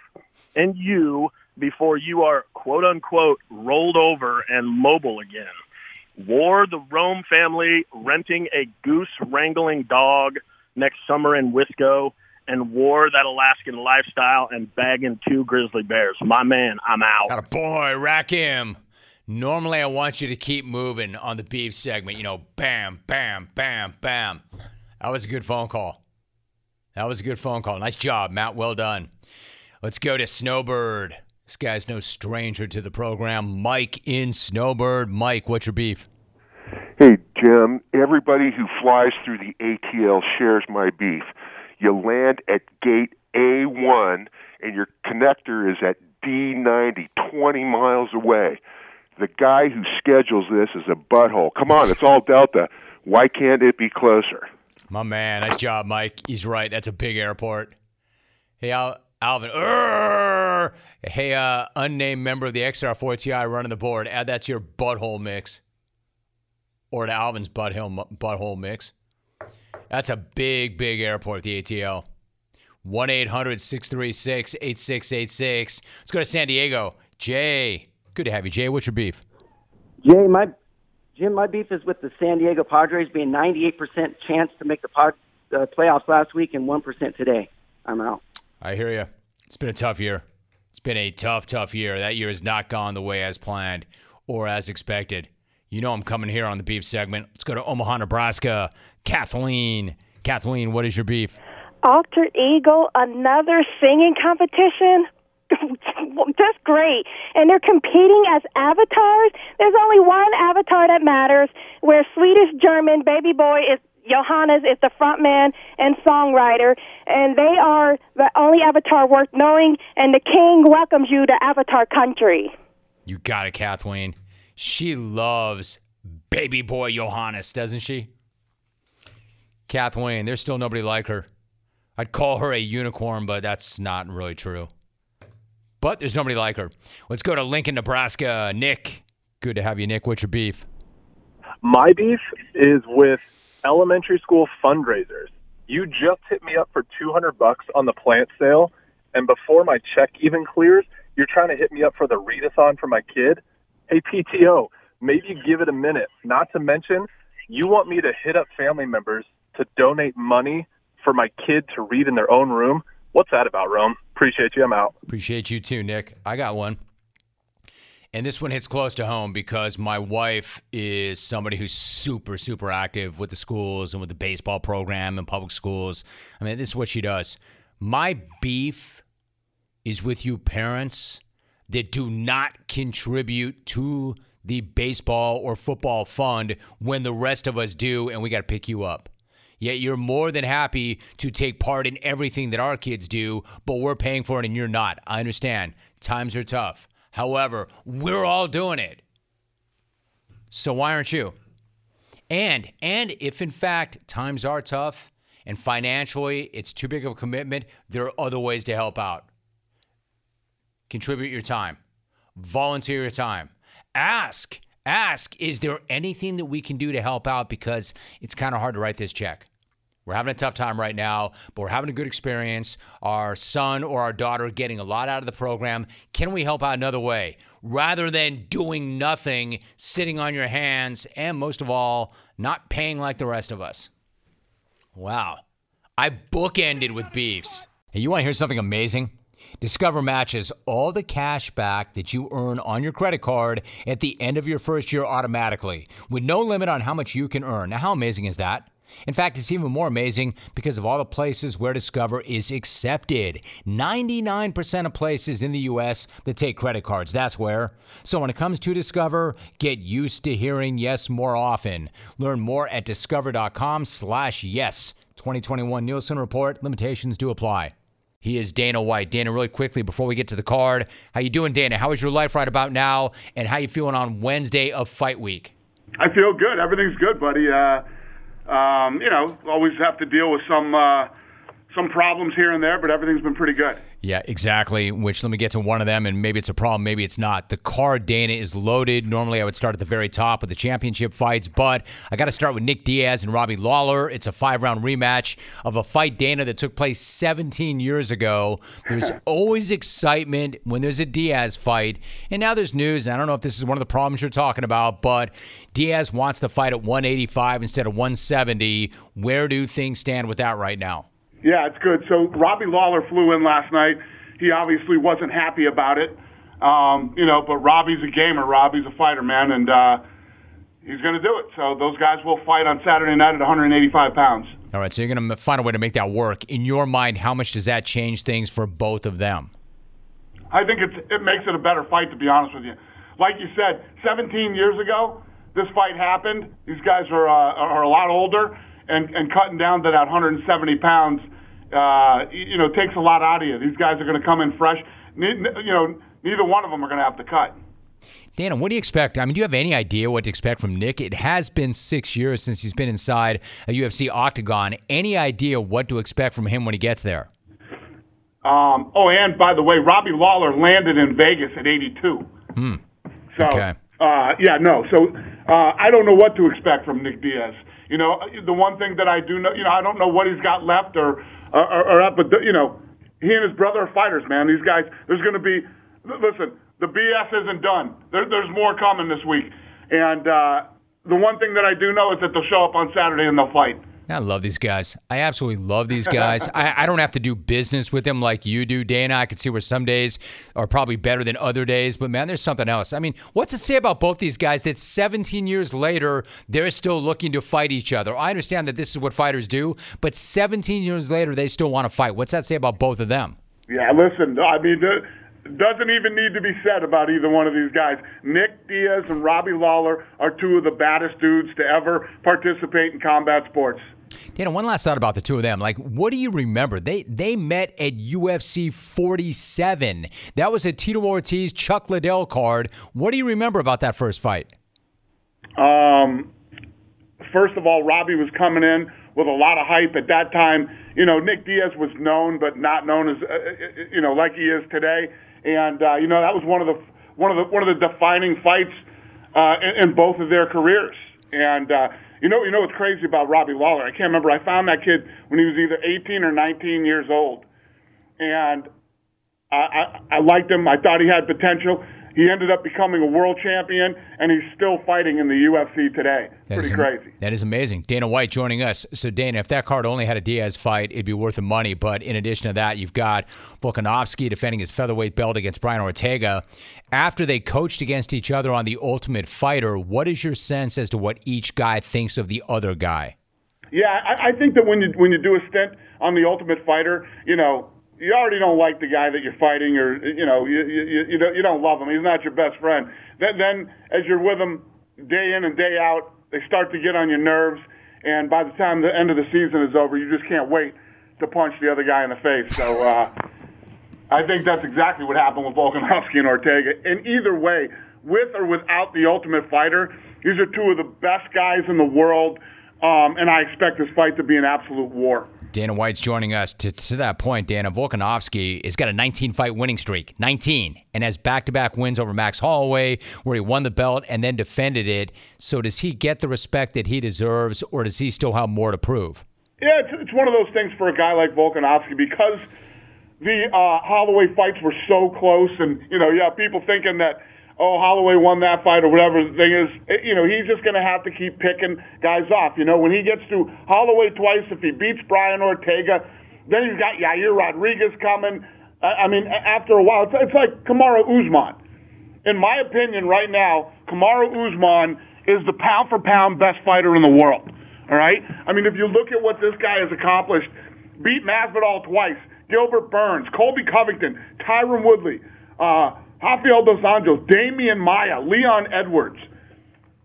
and you before you are quote unquote rolled over and mobile again. War the Rome family renting a goose wrangling dog next summer in Wisco and wore that Alaskan lifestyle and bagging two grizzly bears. My man, I'm out. Got a boy, rack him. Normally, I want you to keep moving on the beef segment. You know, bam, bam, bam, bam. That was a good phone call. That was a good phone call. Nice job, Matt. Well done. Let's go to Snowbird. This guy's no stranger to the program. Mike in Snowbird. Mike, what's your beef? Hey, Jim, everybody who flies through the ATL shares my beef. You land at gate A1 and your connector is at D90, 20 miles away. The guy who schedules this is a butthole. Come on, it's all Delta. Why can't it be closer? My man, nice job, Mike. He's right. That's a big airport. Hey, Al- Alvin. Urgh! Hey, uh, unnamed member of the XR4TI running the board. Add that to your butthole mix. Or to Alvin's butthole, butthole mix. That's a big, big airport, the ATL. 1 800 636 8686. Let's go to San Diego. Jay. Good to have you, Jay. What's your beef? Jay, my Jim, my beef is with the San Diego Padres being 98% chance to make the pod, uh, playoffs last week and 1% today. I'm out. I hear you. It's been a tough year. It's been a tough, tough year. That year has not gone the way as planned or as expected. You know I'm coming here on the beef segment. Let's go to Omaha, Nebraska. Kathleen. Kathleen, what is your beef? Alter Ego, another singing competition. Just great. And they're competing as avatars. There's only one avatar that matters, where Swedish German baby boy is Johannes is the frontman and songwriter, and they are the only avatar worth knowing, and the king welcomes you to Avatar Country. You got it, Kathleen. She loves baby boy Johannes, doesn't she? Kathleen, there's still nobody like her. I'd call her a unicorn, but that's not really true. But there's nobody like her. Let's go to Lincoln, Nebraska. Nick, good to have you, Nick. What's your beef? My beef is with elementary school fundraisers. You just hit me up for 200 bucks on the plant sale, and before my check even clears, you're trying to hit me up for the readathon for my kid. Hey, PTO, maybe give it a minute. Not to mention, you want me to hit up family members to donate money for my kid to read in their own room. What's that about, Rome? Appreciate you. I'm out. Appreciate you too, Nick. I got one. And this one hits close to home because my wife is somebody who's super, super active with the schools and with the baseball program and public schools. I mean, this is what she does. My beef is with you parents that do not contribute to the baseball or football fund when the rest of us do, and we got to pick you up. Yet you're more than happy to take part in everything that our kids do, but we're paying for it and you're not. I understand. Times are tough. However, we're all doing it. So why aren't you? And and if in fact times are tough and financially it's too big of a commitment, there are other ways to help out. Contribute your time. Volunteer your time. Ask, ask, is there anything that we can do to help out because it's kind of hard to write this check. We're having a tough time right now, but we're having a good experience. Our son or our daughter getting a lot out of the program. Can we help out another way? Rather than doing nothing, sitting on your hands, and most of all, not paying like the rest of us. Wow. I bookended with beefs. Hey, you want to hear something amazing? Discover matches all the cash back that you earn on your credit card at the end of your first year automatically, with no limit on how much you can earn. Now, how amazing is that? In fact, it's even more amazing because of all the places where Discover is accepted. 99% of places in the U.S. that take credit cards, that's where. So when it comes to Discover, get used to hearing yes more often. Learn more at discover.com slash yes. 2021 Nielsen Report. Limitations do apply. He is Dana White. Dana, really quickly before we get to the card, how you doing, Dana? How is your life right about now, and how you feeling on Wednesday of Fight Week? I feel good. Everything's good, buddy. Uh, um, you know, always have to deal with some uh, some problems here and there, but everything's been pretty good. Yeah, exactly. Which let me get to one of them, and maybe it's a problem, maybe it's not. The card, Dana, is loaded. Normally, I would start at the very top with the championship fights, but I got to start with Nick Diaz and Robbie Lawler. It's a five round rematch of a fight, Dana, that took place 17 years ago. There's always excitement when there's a Diaz fight, and now there's news. And I don't know if this is one of the problems you're talking about, but Diaz wants to fight at 185 instead of 170. Where do things stand with that right now? Yeah, it's good. So Robbie Lawler flew in last night. He obviously wasn't happy about it, um, you know. But Robbie's a gamer. Robbie's a fighter, man, and uh, he's going to do it. So those guys will fight on Saturday night at 185 pounds. All right, so you're going to find a way to make that work. In your mind, how much does that change things for both of them? I think it's, it makes it a better fight, to be honest with you. Like you said, 17 years ago, this fight happened. These guys are, uh, are a lot older, and, and cutting down to that 170 pounds, uh, you know, takes a lot out of you. These guys are going to come in fresh. Ne- You know, neither one of them are going to have to cut. Dana, what do you expect? I mean, do you have any idea what to expect from Nick? It has been six years since he's been inside a UFC octagon. Any idea what to expect from him when he gets there? Um, oh, and by the way, Robbie Lawler landed in Vegas at 82. Hmm. So, Okay. uh, yeah, no. So uh, I don't know what to expect from Nick Diaz. You know, the one thing that I do know, you know, I don't know what he's got left or or, or up, but you know, he and his brother are fighters, man. These guys, there's going to be. Listen, the BS isn't done. There, there's more coming this week, and uh, the one thing that I do know is that they'll show up on Saturday and they'll fight. I love these guys. I absolutely love these guys. I, I don't have to do business with them like you do, Dana. I can see where some days are probably better than other days, but man, there's something else. I mean, what's to say about both these guys that 17 years later, they're still looking to fight each other? I understand that this is what fighters do, but 17 years later, they still want to fight. What's that say about both of them? Yeah, listen, I mean, doesn't even need to be said about either one of these guys. Nick Diaz and Robbie Lawler are two of the baddest dudes to ever participate in combat sports. Dana, one last thought about the two of them. Like, what do you remember? They they met at UFC 47. That was a Tito Ortiz Chuck Liddell card. What do you remember about that first fight? Um, first of all, Robbie was coming in with a lot of hype at that time. You know, Nick Diaz was known, but not known as uh, uh you know like he is today. And uh, you know that was one of the one of the one of the defining fights uh, in, in both of their careers. And uh, you know, you know what's crazy about Robbie Lawler? I can't remember. I found that kid when he was either 18 or 19 years old, and I, I, I liked him. I thought he had potential. He ended up becoming a world champion, and he's still fighting in the UFC today. That Pretty am- crazy. That is amazing. Dana White joining us. So, Dana, if that card only had a Diaz fight, it'd be worth the money. But in addition to that, you've got Volkanovski defending his featherweight belt against Brian Ortega. After they coached against each other on The Ultimate Fighter, what is your sense as to what each guy thinks of the other guy? Yeah, I, I think that when you when you do a stint on the Ultimate Fighter, you know, you already don't like the guy that you're fighting, or you know, you you you don't, you don't love him. He's not your best friend. Then then as you're with him day in and day out, they start to get on your nerves, and by the time the end of the season is over, you just can't wait to punch the other guy in the face. So. uh I think that's exactly what happened with Volkanovski and Ortega. And either way, with or without the Ultimate Fighter, these are two of the best guys in the world, um, and I expect this fight to be an absolute war. Dana White's joining us. To, to that point, Dana Volkanovski has got a 19 fight winning streak, 19, and has back to back wins over Max Holloway, where he won the belt and then defended it. So, does he get the respect that he deserves, or does he still have more to prove? Yeah, it's, it's one of those things for a guy like Volkanovski because the uh, Holloway fights were so close, and you know, yeah, people thinking that oh Holloway won that fight or whatever. The thing is, it, you know, he's just going to have to keep picking guys off. You know, when he gets to Holloway twice, if he beats Brian Ortega, then he's got Yair Rodriguez coming. I, I mean, after a while, it's, it's like Kamaru Usman. In my opinion, right now, Kamaru Usman is the pound for pound best fighter in the world. All right. I mean, if you look at what this guy has accomplished, beat Masvidal twice. Gilbert Burns, Colby Covington, Tyron Woodley, uh, Rafael Dos Anjos, Damian Maia, Leon Edwards.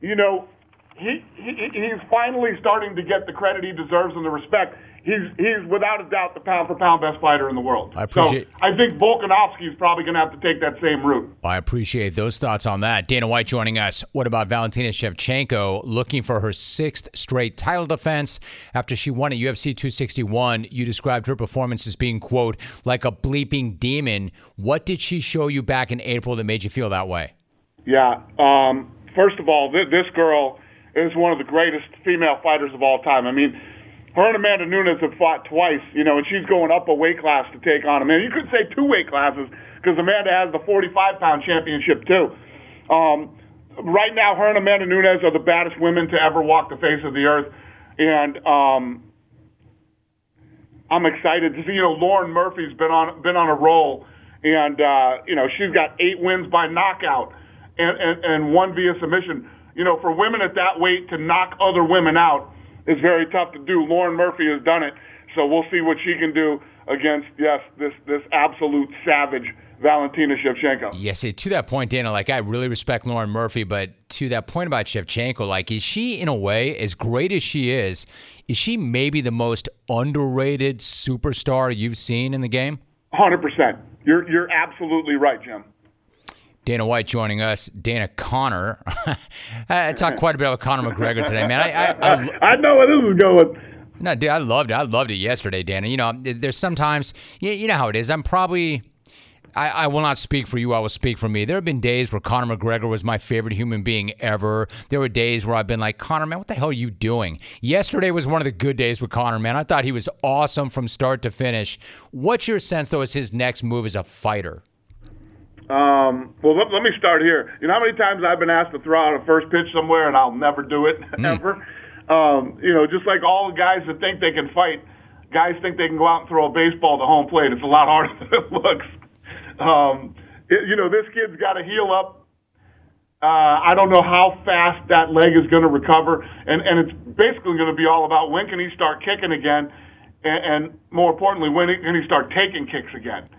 You know, he, he he's finally starting to get the credit he deserves and the respect. He's he's without a doubt the pound for pound best fighter in the world. I appreciate- So I think Volkanovski is probably going to have to take that same route. I appreciate those thoughts on that. Dana White joining us. What about Valentina Shevchenko looking for her sixth straight title defense after she won at UFC 261? You described her performance as being, quote, like a bleeping demon. What did she show you back in April that made you feel that way? Yeah. Um, first of all, th- this girl is one of the greatest female fighters of all time. I mean, her and Amanda Nunes have fought twice, you know, and she's going up a weight class to take on Amanda. You could say two weight classes because Amanda has the 45-pound championship too. Um, right now, her and Amanda Nunes are the baddest women to ever walk the face of the earth, and um, I'm excited to see. You know, Lauren Murphy's been on been on a roll, and uh, you know she's got eight wins by knockout and, and and one via submission. You know, for women at that weight to knock other women out is very tough to do. Lauren Murphy has done it, so we'll see what she can do against yes this this absolute savage Valentina Shevchenko. Yes, to that point, Dana, like I really respect Lauren Murphy, but to that point about Shevchenko, like is she in a way as great as she is, is she maybe the most underrated superstar you've seen in the game? Hundred percent. You're you're absolutely right, Jim. Dana White joining us. Dana Conor. I talked quite a bit about Conor McGregor today, man. I I, I, I know where this is going. No, dude, I loved it. I loved it yesterday, Dana. You know, there's sometimes, you, you know how it is. I'm probably, I, I will not speak for you. I will speak for me. There have been days where Conor McGregor was my favorite human being ever. There were days where I've been like, Conor, man, what the hell are you doing? Yesterday was one of the good days with Conor, man. I thought he was awesome from start to finish. What's your sense, though, as his next move as a fighter? Um, well, let, let me start here. You know how many times I've been asked to throw out a first pitch somewhere, and I'll never do it ever. Um, you know, just like all the guys that think they can fight, guys think they can go out and throw a baseball to home plate. It's a lot harder than it looks. Um, it, you know, this kid's got to heal up. Uh, I don't know how fast that leg is going to recover, and and it's basically going to be all about when can he start kicking again, and, and more importantly, when can he start taking kicks again.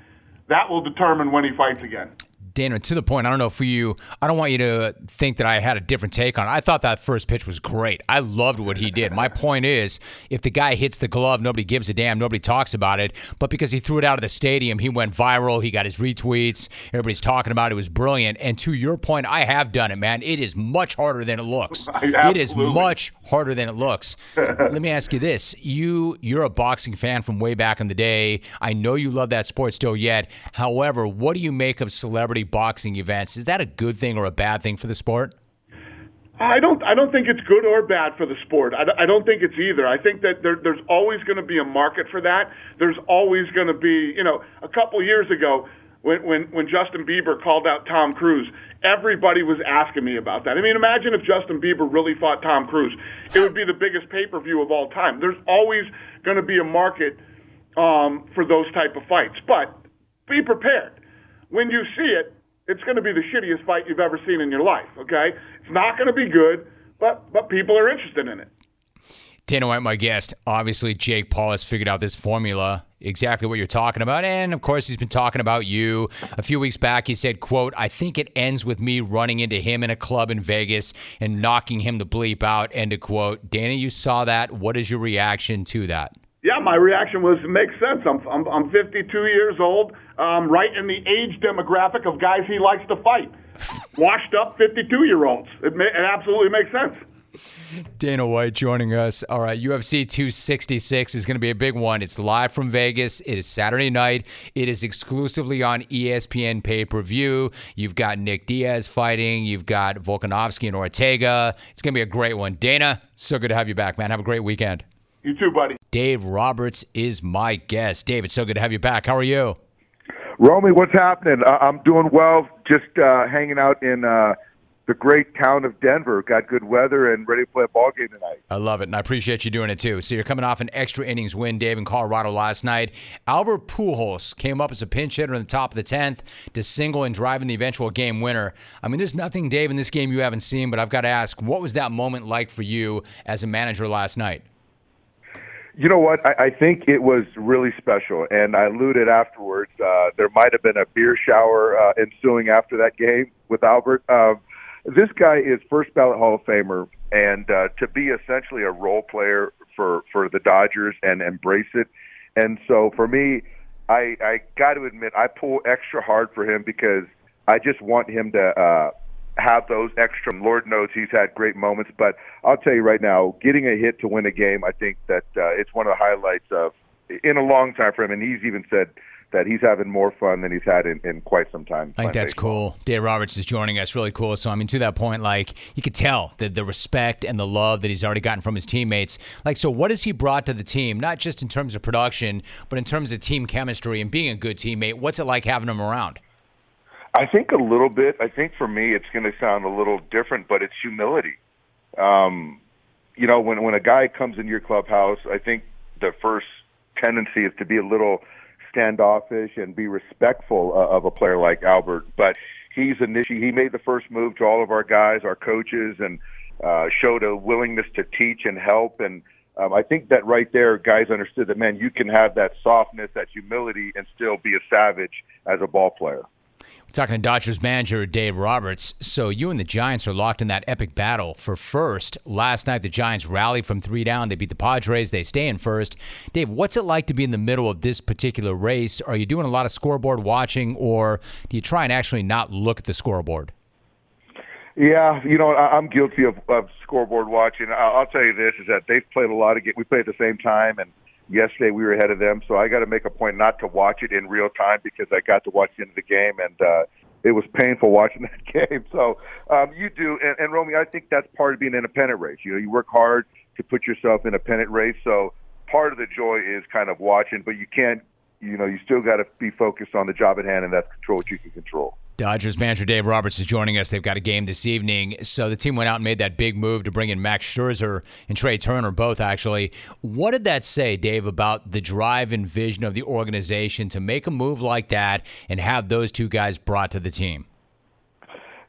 That will determine when he fights again. Dana, to the point, I don't know for you, I don't want you to think that I had a different take on it. I thought that first pitch was great. I loved what he did. My point is, if the guy hits the glove, nobody gives a damn, nobody talks about it. But because he threw it out of the stadium, he went viral, he got his retweets, everybody's talking about it. It was brilliant. And to your point, I have done it, man. It is much harder than it looks. It is much harder than it looks. Let me ask you this. You you're a boxing fan from way back in the day. I know you love that sport still yet. However, what do you make of celebrity boxing events. Is that a good thing or a bad thing for the sport? I don't. I don't think it's good or bad for the sport. I, I don't think it's either. I think that there, there's always going to be a market for that. There's always going to be, you know, a couple years ago when when when Justin Bieber called out Tom Cruise, everybody was asking me about that. I mean, imagine if Justin Bieber really fought Tom Cruise. It would be the biggest pay-per-view of all time. There's always going to be a market um, for those type of fights, but be prepared. When you see it, it's going to be the shittiest fight you've ever seen in your life. Okay, it's not going to be good, but but people are interested in it. Dana White, my guest. Obviously, Jake Paul has figured out this formula, exactly what you're talking about. And of course, he's been talking about you. A few weeks back, he said, quote, I think it ends with me running into him in a club in Vegas and knocking him the bleep out, end of quote. Dana, you saw that. What is your reaction to that? Yeah, my reaction was it makes sense. I'm I'm, I'm 52 years old, um, right in the age demographic of guys he likes to fight. Washed up 52 year olds. It, ma- it absolutely makes sense. Dana White joining us. All right, UFC 266 is going to be a big one. It's live from Vegas. It is Saturday night. It is exclusively on ESPN pay per view. You've got Nick Diaz fighting. You've got Volkanovski and Ortega. It's going to be a great one. Dana, so good to have you back, man. Have a great weekend. You too, buddy. Dave Roberts is my guest. Dave, it's so good to have you back. How are you? Romy, what's happening? Uh, I'm doing well. Just uh, hanging out in uh, the great town of Denver. Got good weather and ready to play a ball game tonight. I love it, and I appreciate you doing it too. So you're coming off an extra innings win, Dave, in Colorado last night. Albert Pujols came up as a pinch hitter in the top of the tenth to single and drive in the eventual game winner. I mean, there's nothing, Dave, in this game you haven't seen, but I've got to ask, what was that moment like for you as a manager last night? You know what? I, I think it was really special, and I alluded afterwards. Uh, there might have been a beer shower uh, ensuing after that game with Albert. Uh, this guy is first ballot Hall of Famer, and uh, to be essentially a role player for for the Dodgers and embrace it. And so for me, I I got to admit I pull extra hard for him because I just want him to uh, have those extra. Lord knows he's had great moments, but I'll tell you right now, getting a hit to win a game, I think that uh, it's one of the highlights of in a long time for him. And he's even said that he's having more fun than he's had in, in quite some time. I think that's cool. Dave Roberts is joining us. Really cool. So, I mean, to that point, like, you could tell the, the respect and the love that he's already gotten from his teammates. Like, so what has he brought to the team, not just in terms of production, but in terms of team chemistry and being a good teammate? What's it like having him around? I think a little bit. I think for me, it's going to sound a little different, but it's humility. Um, you know, when when a guy comes in your clubhouse, I think the first tendency is to be a little standoffish and be respectful uh, of a player like Albert. But he's initiated. He made the first move to all of our guys, our coaches, and uh, showed a willingness to teach and help. And um, I think that right there, guys understood that man, you can have that softness, that humility, and still be a savage as a ball player. Talking to Dodgers manager Dave Roberts. So you and the Giants are locked in that epic battle for first. Last night the Giants rallied from three down. They beat the Padres. They stay in first. Dave, what's it like to be in the middle of this particular race? Are you doing a lot of scoreboard watching, or do you try and actually not look at the scoreboard? Yeah, you know, I'm guilty of, of scoreboard watching. I'll, tell you this: is that they've played a lot of games. We played at the same time, and yesterday we were ahead of them. So I got to make a point not to watch it in real time because I got to watch the end of the game, and uh, it was painful watching that game. So um, you do, and, and Romy, I think that's part of being in a pennant race. You know, you work hard to put yourself in a pennant race. So part of the joy is kind of watching, but you can't you know, you still got to be focused on the job at hand, and that's control what you can control. Dodgers manager Dave Roberts is joining us. They've got a game this evening. So the team went out and made that big move to bring in Max Scherzer and Trea Turner, both actually. What did that say, Dave, about the drive and vision of the organization to make a move like that and have those two guys brought to the team?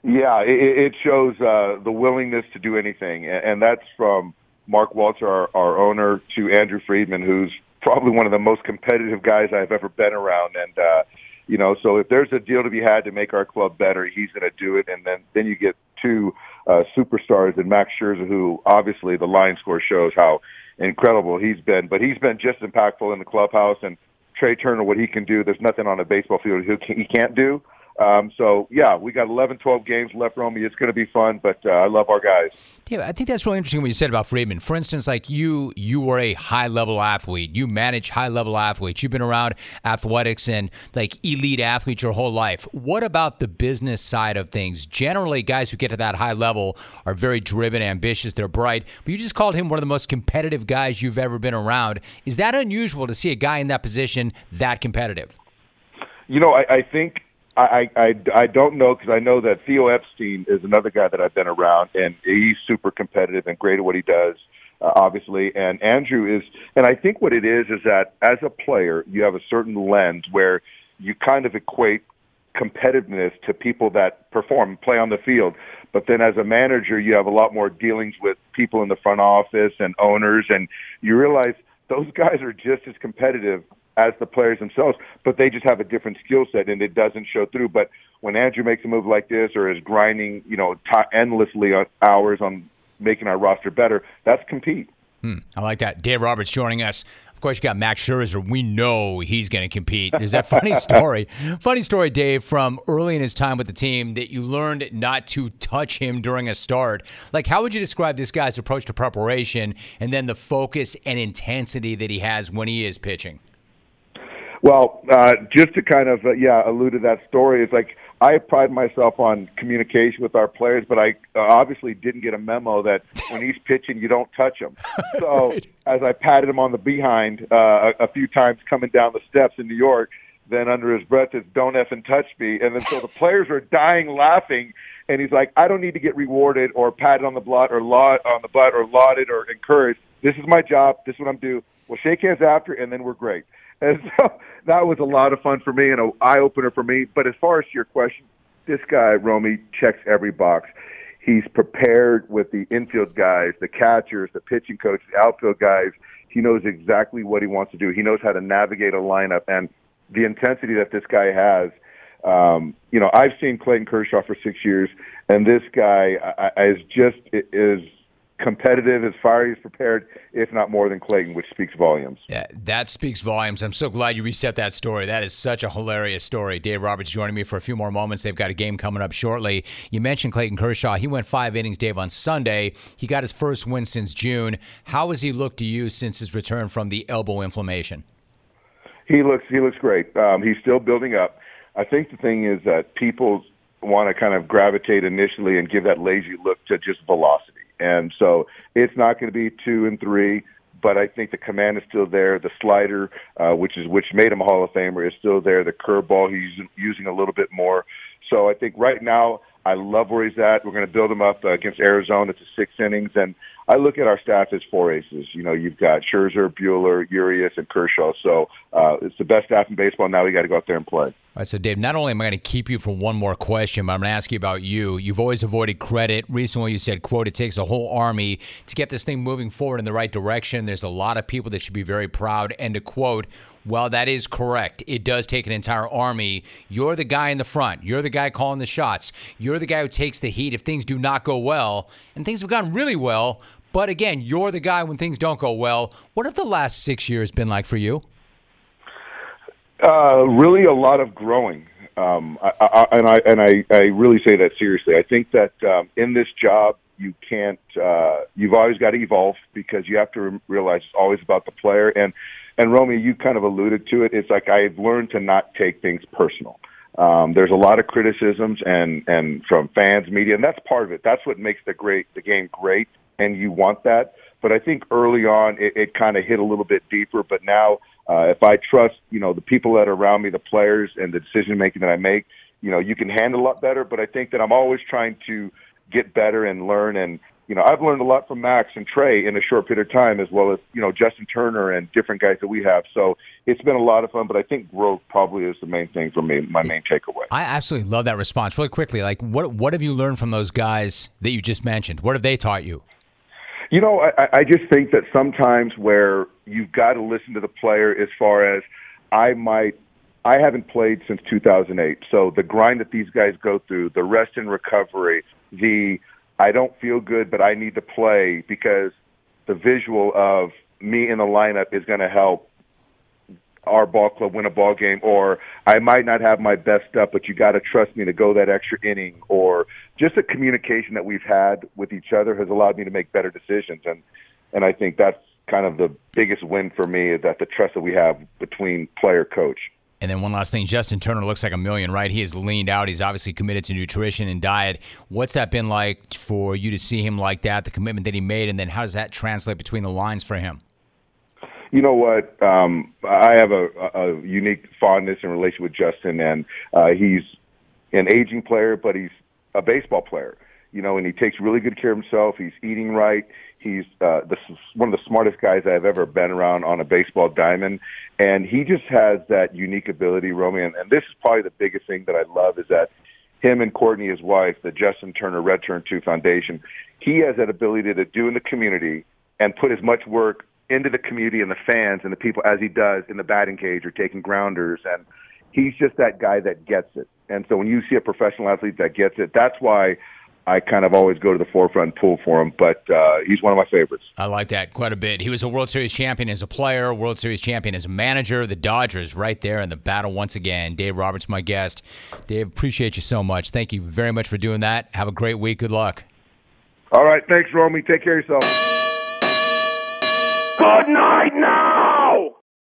Yeah, it, shows uh, the willingness to do anything, and, and that's from Mark Walter, our, our owner, to Andrew Friedman, who's probably one of the most competitive guys I've ever been around, and. uh you know, so if there's a deal to be had to make our club better, he's going to do it. And then then you get two uh, superstars and Max Scherzer, who obviously the line score shows how incredible he's been. But he's been just impactful in the clubhouse. And Trea Turner, what he can do, there's nothing on a baseball field he can't do. Um, so yeah, we got 11, 12 games left, Romy. It's going to be fun, but uh, I love our guys. Yeah, I think that's really interesting what you said about Friedman. For instance, like you, you were a high level athlete. You manage high level athletes. You've been around athletics and like elite athletes your whole life. What about the business side of things? Generally, guys who get to that high level are very driven, ambitious, they're bright. But you just called him one of the most competitive guys you've ever been around. Is that unusual to see a guy in that position that competitive? You know, I, I think I, I, I don't know because I know that Theo Epstein is another guy that I've been around, and he's super competitive and great at what he does, uh, obviously. And Andrew is, and I think what it is is that as a player, you have a certain lens where you kind of equate competitiveness to people that perform, play on the field. But then as a manager, you have a lot more dealings with people in the front office and owners, and you realize those guys are just as competitive as the players themselves, but they just have a different skill set and it doesn't show through. But when Andrew makes a move like this or is grinding, you know, t- endlessly on hours on making our roster better, that's compete. Hmm, I like that. Dave Roberts joining us. Of course, you got Max Scherzer. We know he's going to compete. There's that funny story. funny story, Dave, from early in his time with the team that you learned not to touch him during a start. Like, how would you describe this guy's approach to preparation and then the focus and intensity that he has when he is pitching? Well, uh, just to kind of uh, yeah allude to that story, it's like I pride myself on communication with our players, but I uh, obviously didn't get a memo that when he's pitching, you don't touch him. So right. as I patted him on the behind uh, a, a few times coming down the steps in New York, then under his breath it's "Don't effing touch me," and then so the players are dying laughing. And he's like, I don't need to get rewarded or patted on the butt or laud on the butt or lauded or encouraged. This is my job. This is what I'm due. We'll shake hands after, and then we're great. And so that was a lot of fun for me and an eye opener for me. But as far as your question, this guy, Romy, checks every box. He's prepared with the infield guys, the catchers, the pitching coach, the outfield guys. He knows exactly what he wants to do. He knows how to navigate a lineup and the intensity that this guy has. Um, you know, I've seen Clayton Kershaw for six years, and this guy is just is competitive, as far as prepared, if not more than Clayton, which speaks volumes. Yeah, that speaks volumes. I'm so glad you reset that story. That is such a hilarious story. Dave Roberts joining me for a few more moments. They've got a game coming up shortly. You mentioned Clayton Kershaw. He went five innings, Dave, on Sunday. He got his first win since June. How has he looked to you since his return from the elbow inflammation? He looks he looks great. Um, he's still building up. I think the thing is that people want to kind of gravitate initially and give that lazy look to just velocity. And so it's not going to be two and three, but I think the command is still there. The slider, uh, which is which made him a Hall of Famer, is still there. The curveball he's using a little bit more. So I think right now I love where he's at. We're going to build him up uh, against Arizona. It's a six innings, and I look at our staff as four aces. You know, you've got Scherzer, Buehler, Urias, and Kershaw. So uh, it's the best staff in baseball. Now we got to go out there and play. All right, so Dave, not only am I going to keep you for one more question, but I'm going to ask you about you. You've always avoided credit. Recently, you said, "quote It takes a whole army to get this thing moving forward in the right direction." There's a lot of people that should be very proud. And to quote, well, that is correct. It does take an entire army. You're the guy in the front. You're the guy calling the shots. You're the guy who takes the heat if things do not go well, and things have gone really well. But again, you're the guy when things don't go well. What have the last six years been like for you? Uh, really, a lot of growing, um, I, I, and I and I, I really say that seriously. I think that um, in this job, you can't. Uh, you've always got to evolve because you have to realize it's always about the player. And and Romy, you kind of alluded to it. It's like I've learned to not take things personal. Um, there's a lot of criticisms and and from fans, media, and that's part of it. That's what makes the great the game great, and you want that. But I think early on it, it kind of hit a little bit deeper. But now uh, if I trust, you know, the people that are around me, the players, and the decision making that I make, you know, you can handle a lot better. But I think that I'm always trying to get better and learn. And you know, I've learned a lot from Max and Trea in a short period of time, as well as you know Justin Turner and different guys that we have. So it's been a lot of fun. But I think growth probably is the main thing for me. My main takeaway. I absolutely love that response. Really quickly, like what what have you learned from those guys that you just mentioned? What have they taught you? You know, I, I just think that sometimes where you've got to listen to the player as far as I might I haven't played since 2008. So the grind that these guys go through, the rest and recovery, the I don't feel good, but I need to play because the visual of me in the lineup is going to help our ball club win a ball game or I might not have my best stuff but you got to trust me to go that extra inning or just the communication that we've had with each other has allowed me to make better decisions and and I think that's kind of the biggest win for me is that the trust that we have between player coach and then one last thing, Justin Turner looks like a million, right? He has leaned out. He's obviously committed to nutrition and diet. What's that been like for you to see him like that, the commitment that he made, and then how does that translate between the lines for him? You know what? Um, I have a, a unique fondness and relation with Justin, and uh, he's an aging player, but he's a baseball player. You know, and he takes really good care of himself. He's eating right. He's uh, the, one of the smartest guys I've ever been around on a baseball diamond, and he just has that unique ability, Romy. And, and this is probably the biggest thing that I love is that him and Kourtney, his wife, the Justin Turner Red Turn 2 Foundation, he has that ability to do in the community and put as much work into the community and the fans and the people as he does in the batting cage or taking grounders. And he's just that guy that gets it. And so when you see a professional athlete that gets it, that's why I kind of always go to the forefront and pull for him, but uh, he's one of my favorites. I like that quite a bit. He was a World Series champion as a player, World Series champion as a manager. The Dodgers right there in the battle once again. Dave Roberts, my guest. Dave, appreciate you so much. Thank you very much for doing that. Have a great week. Good luck. All right. Thanks, Romy. Take care of yourself. Good night now.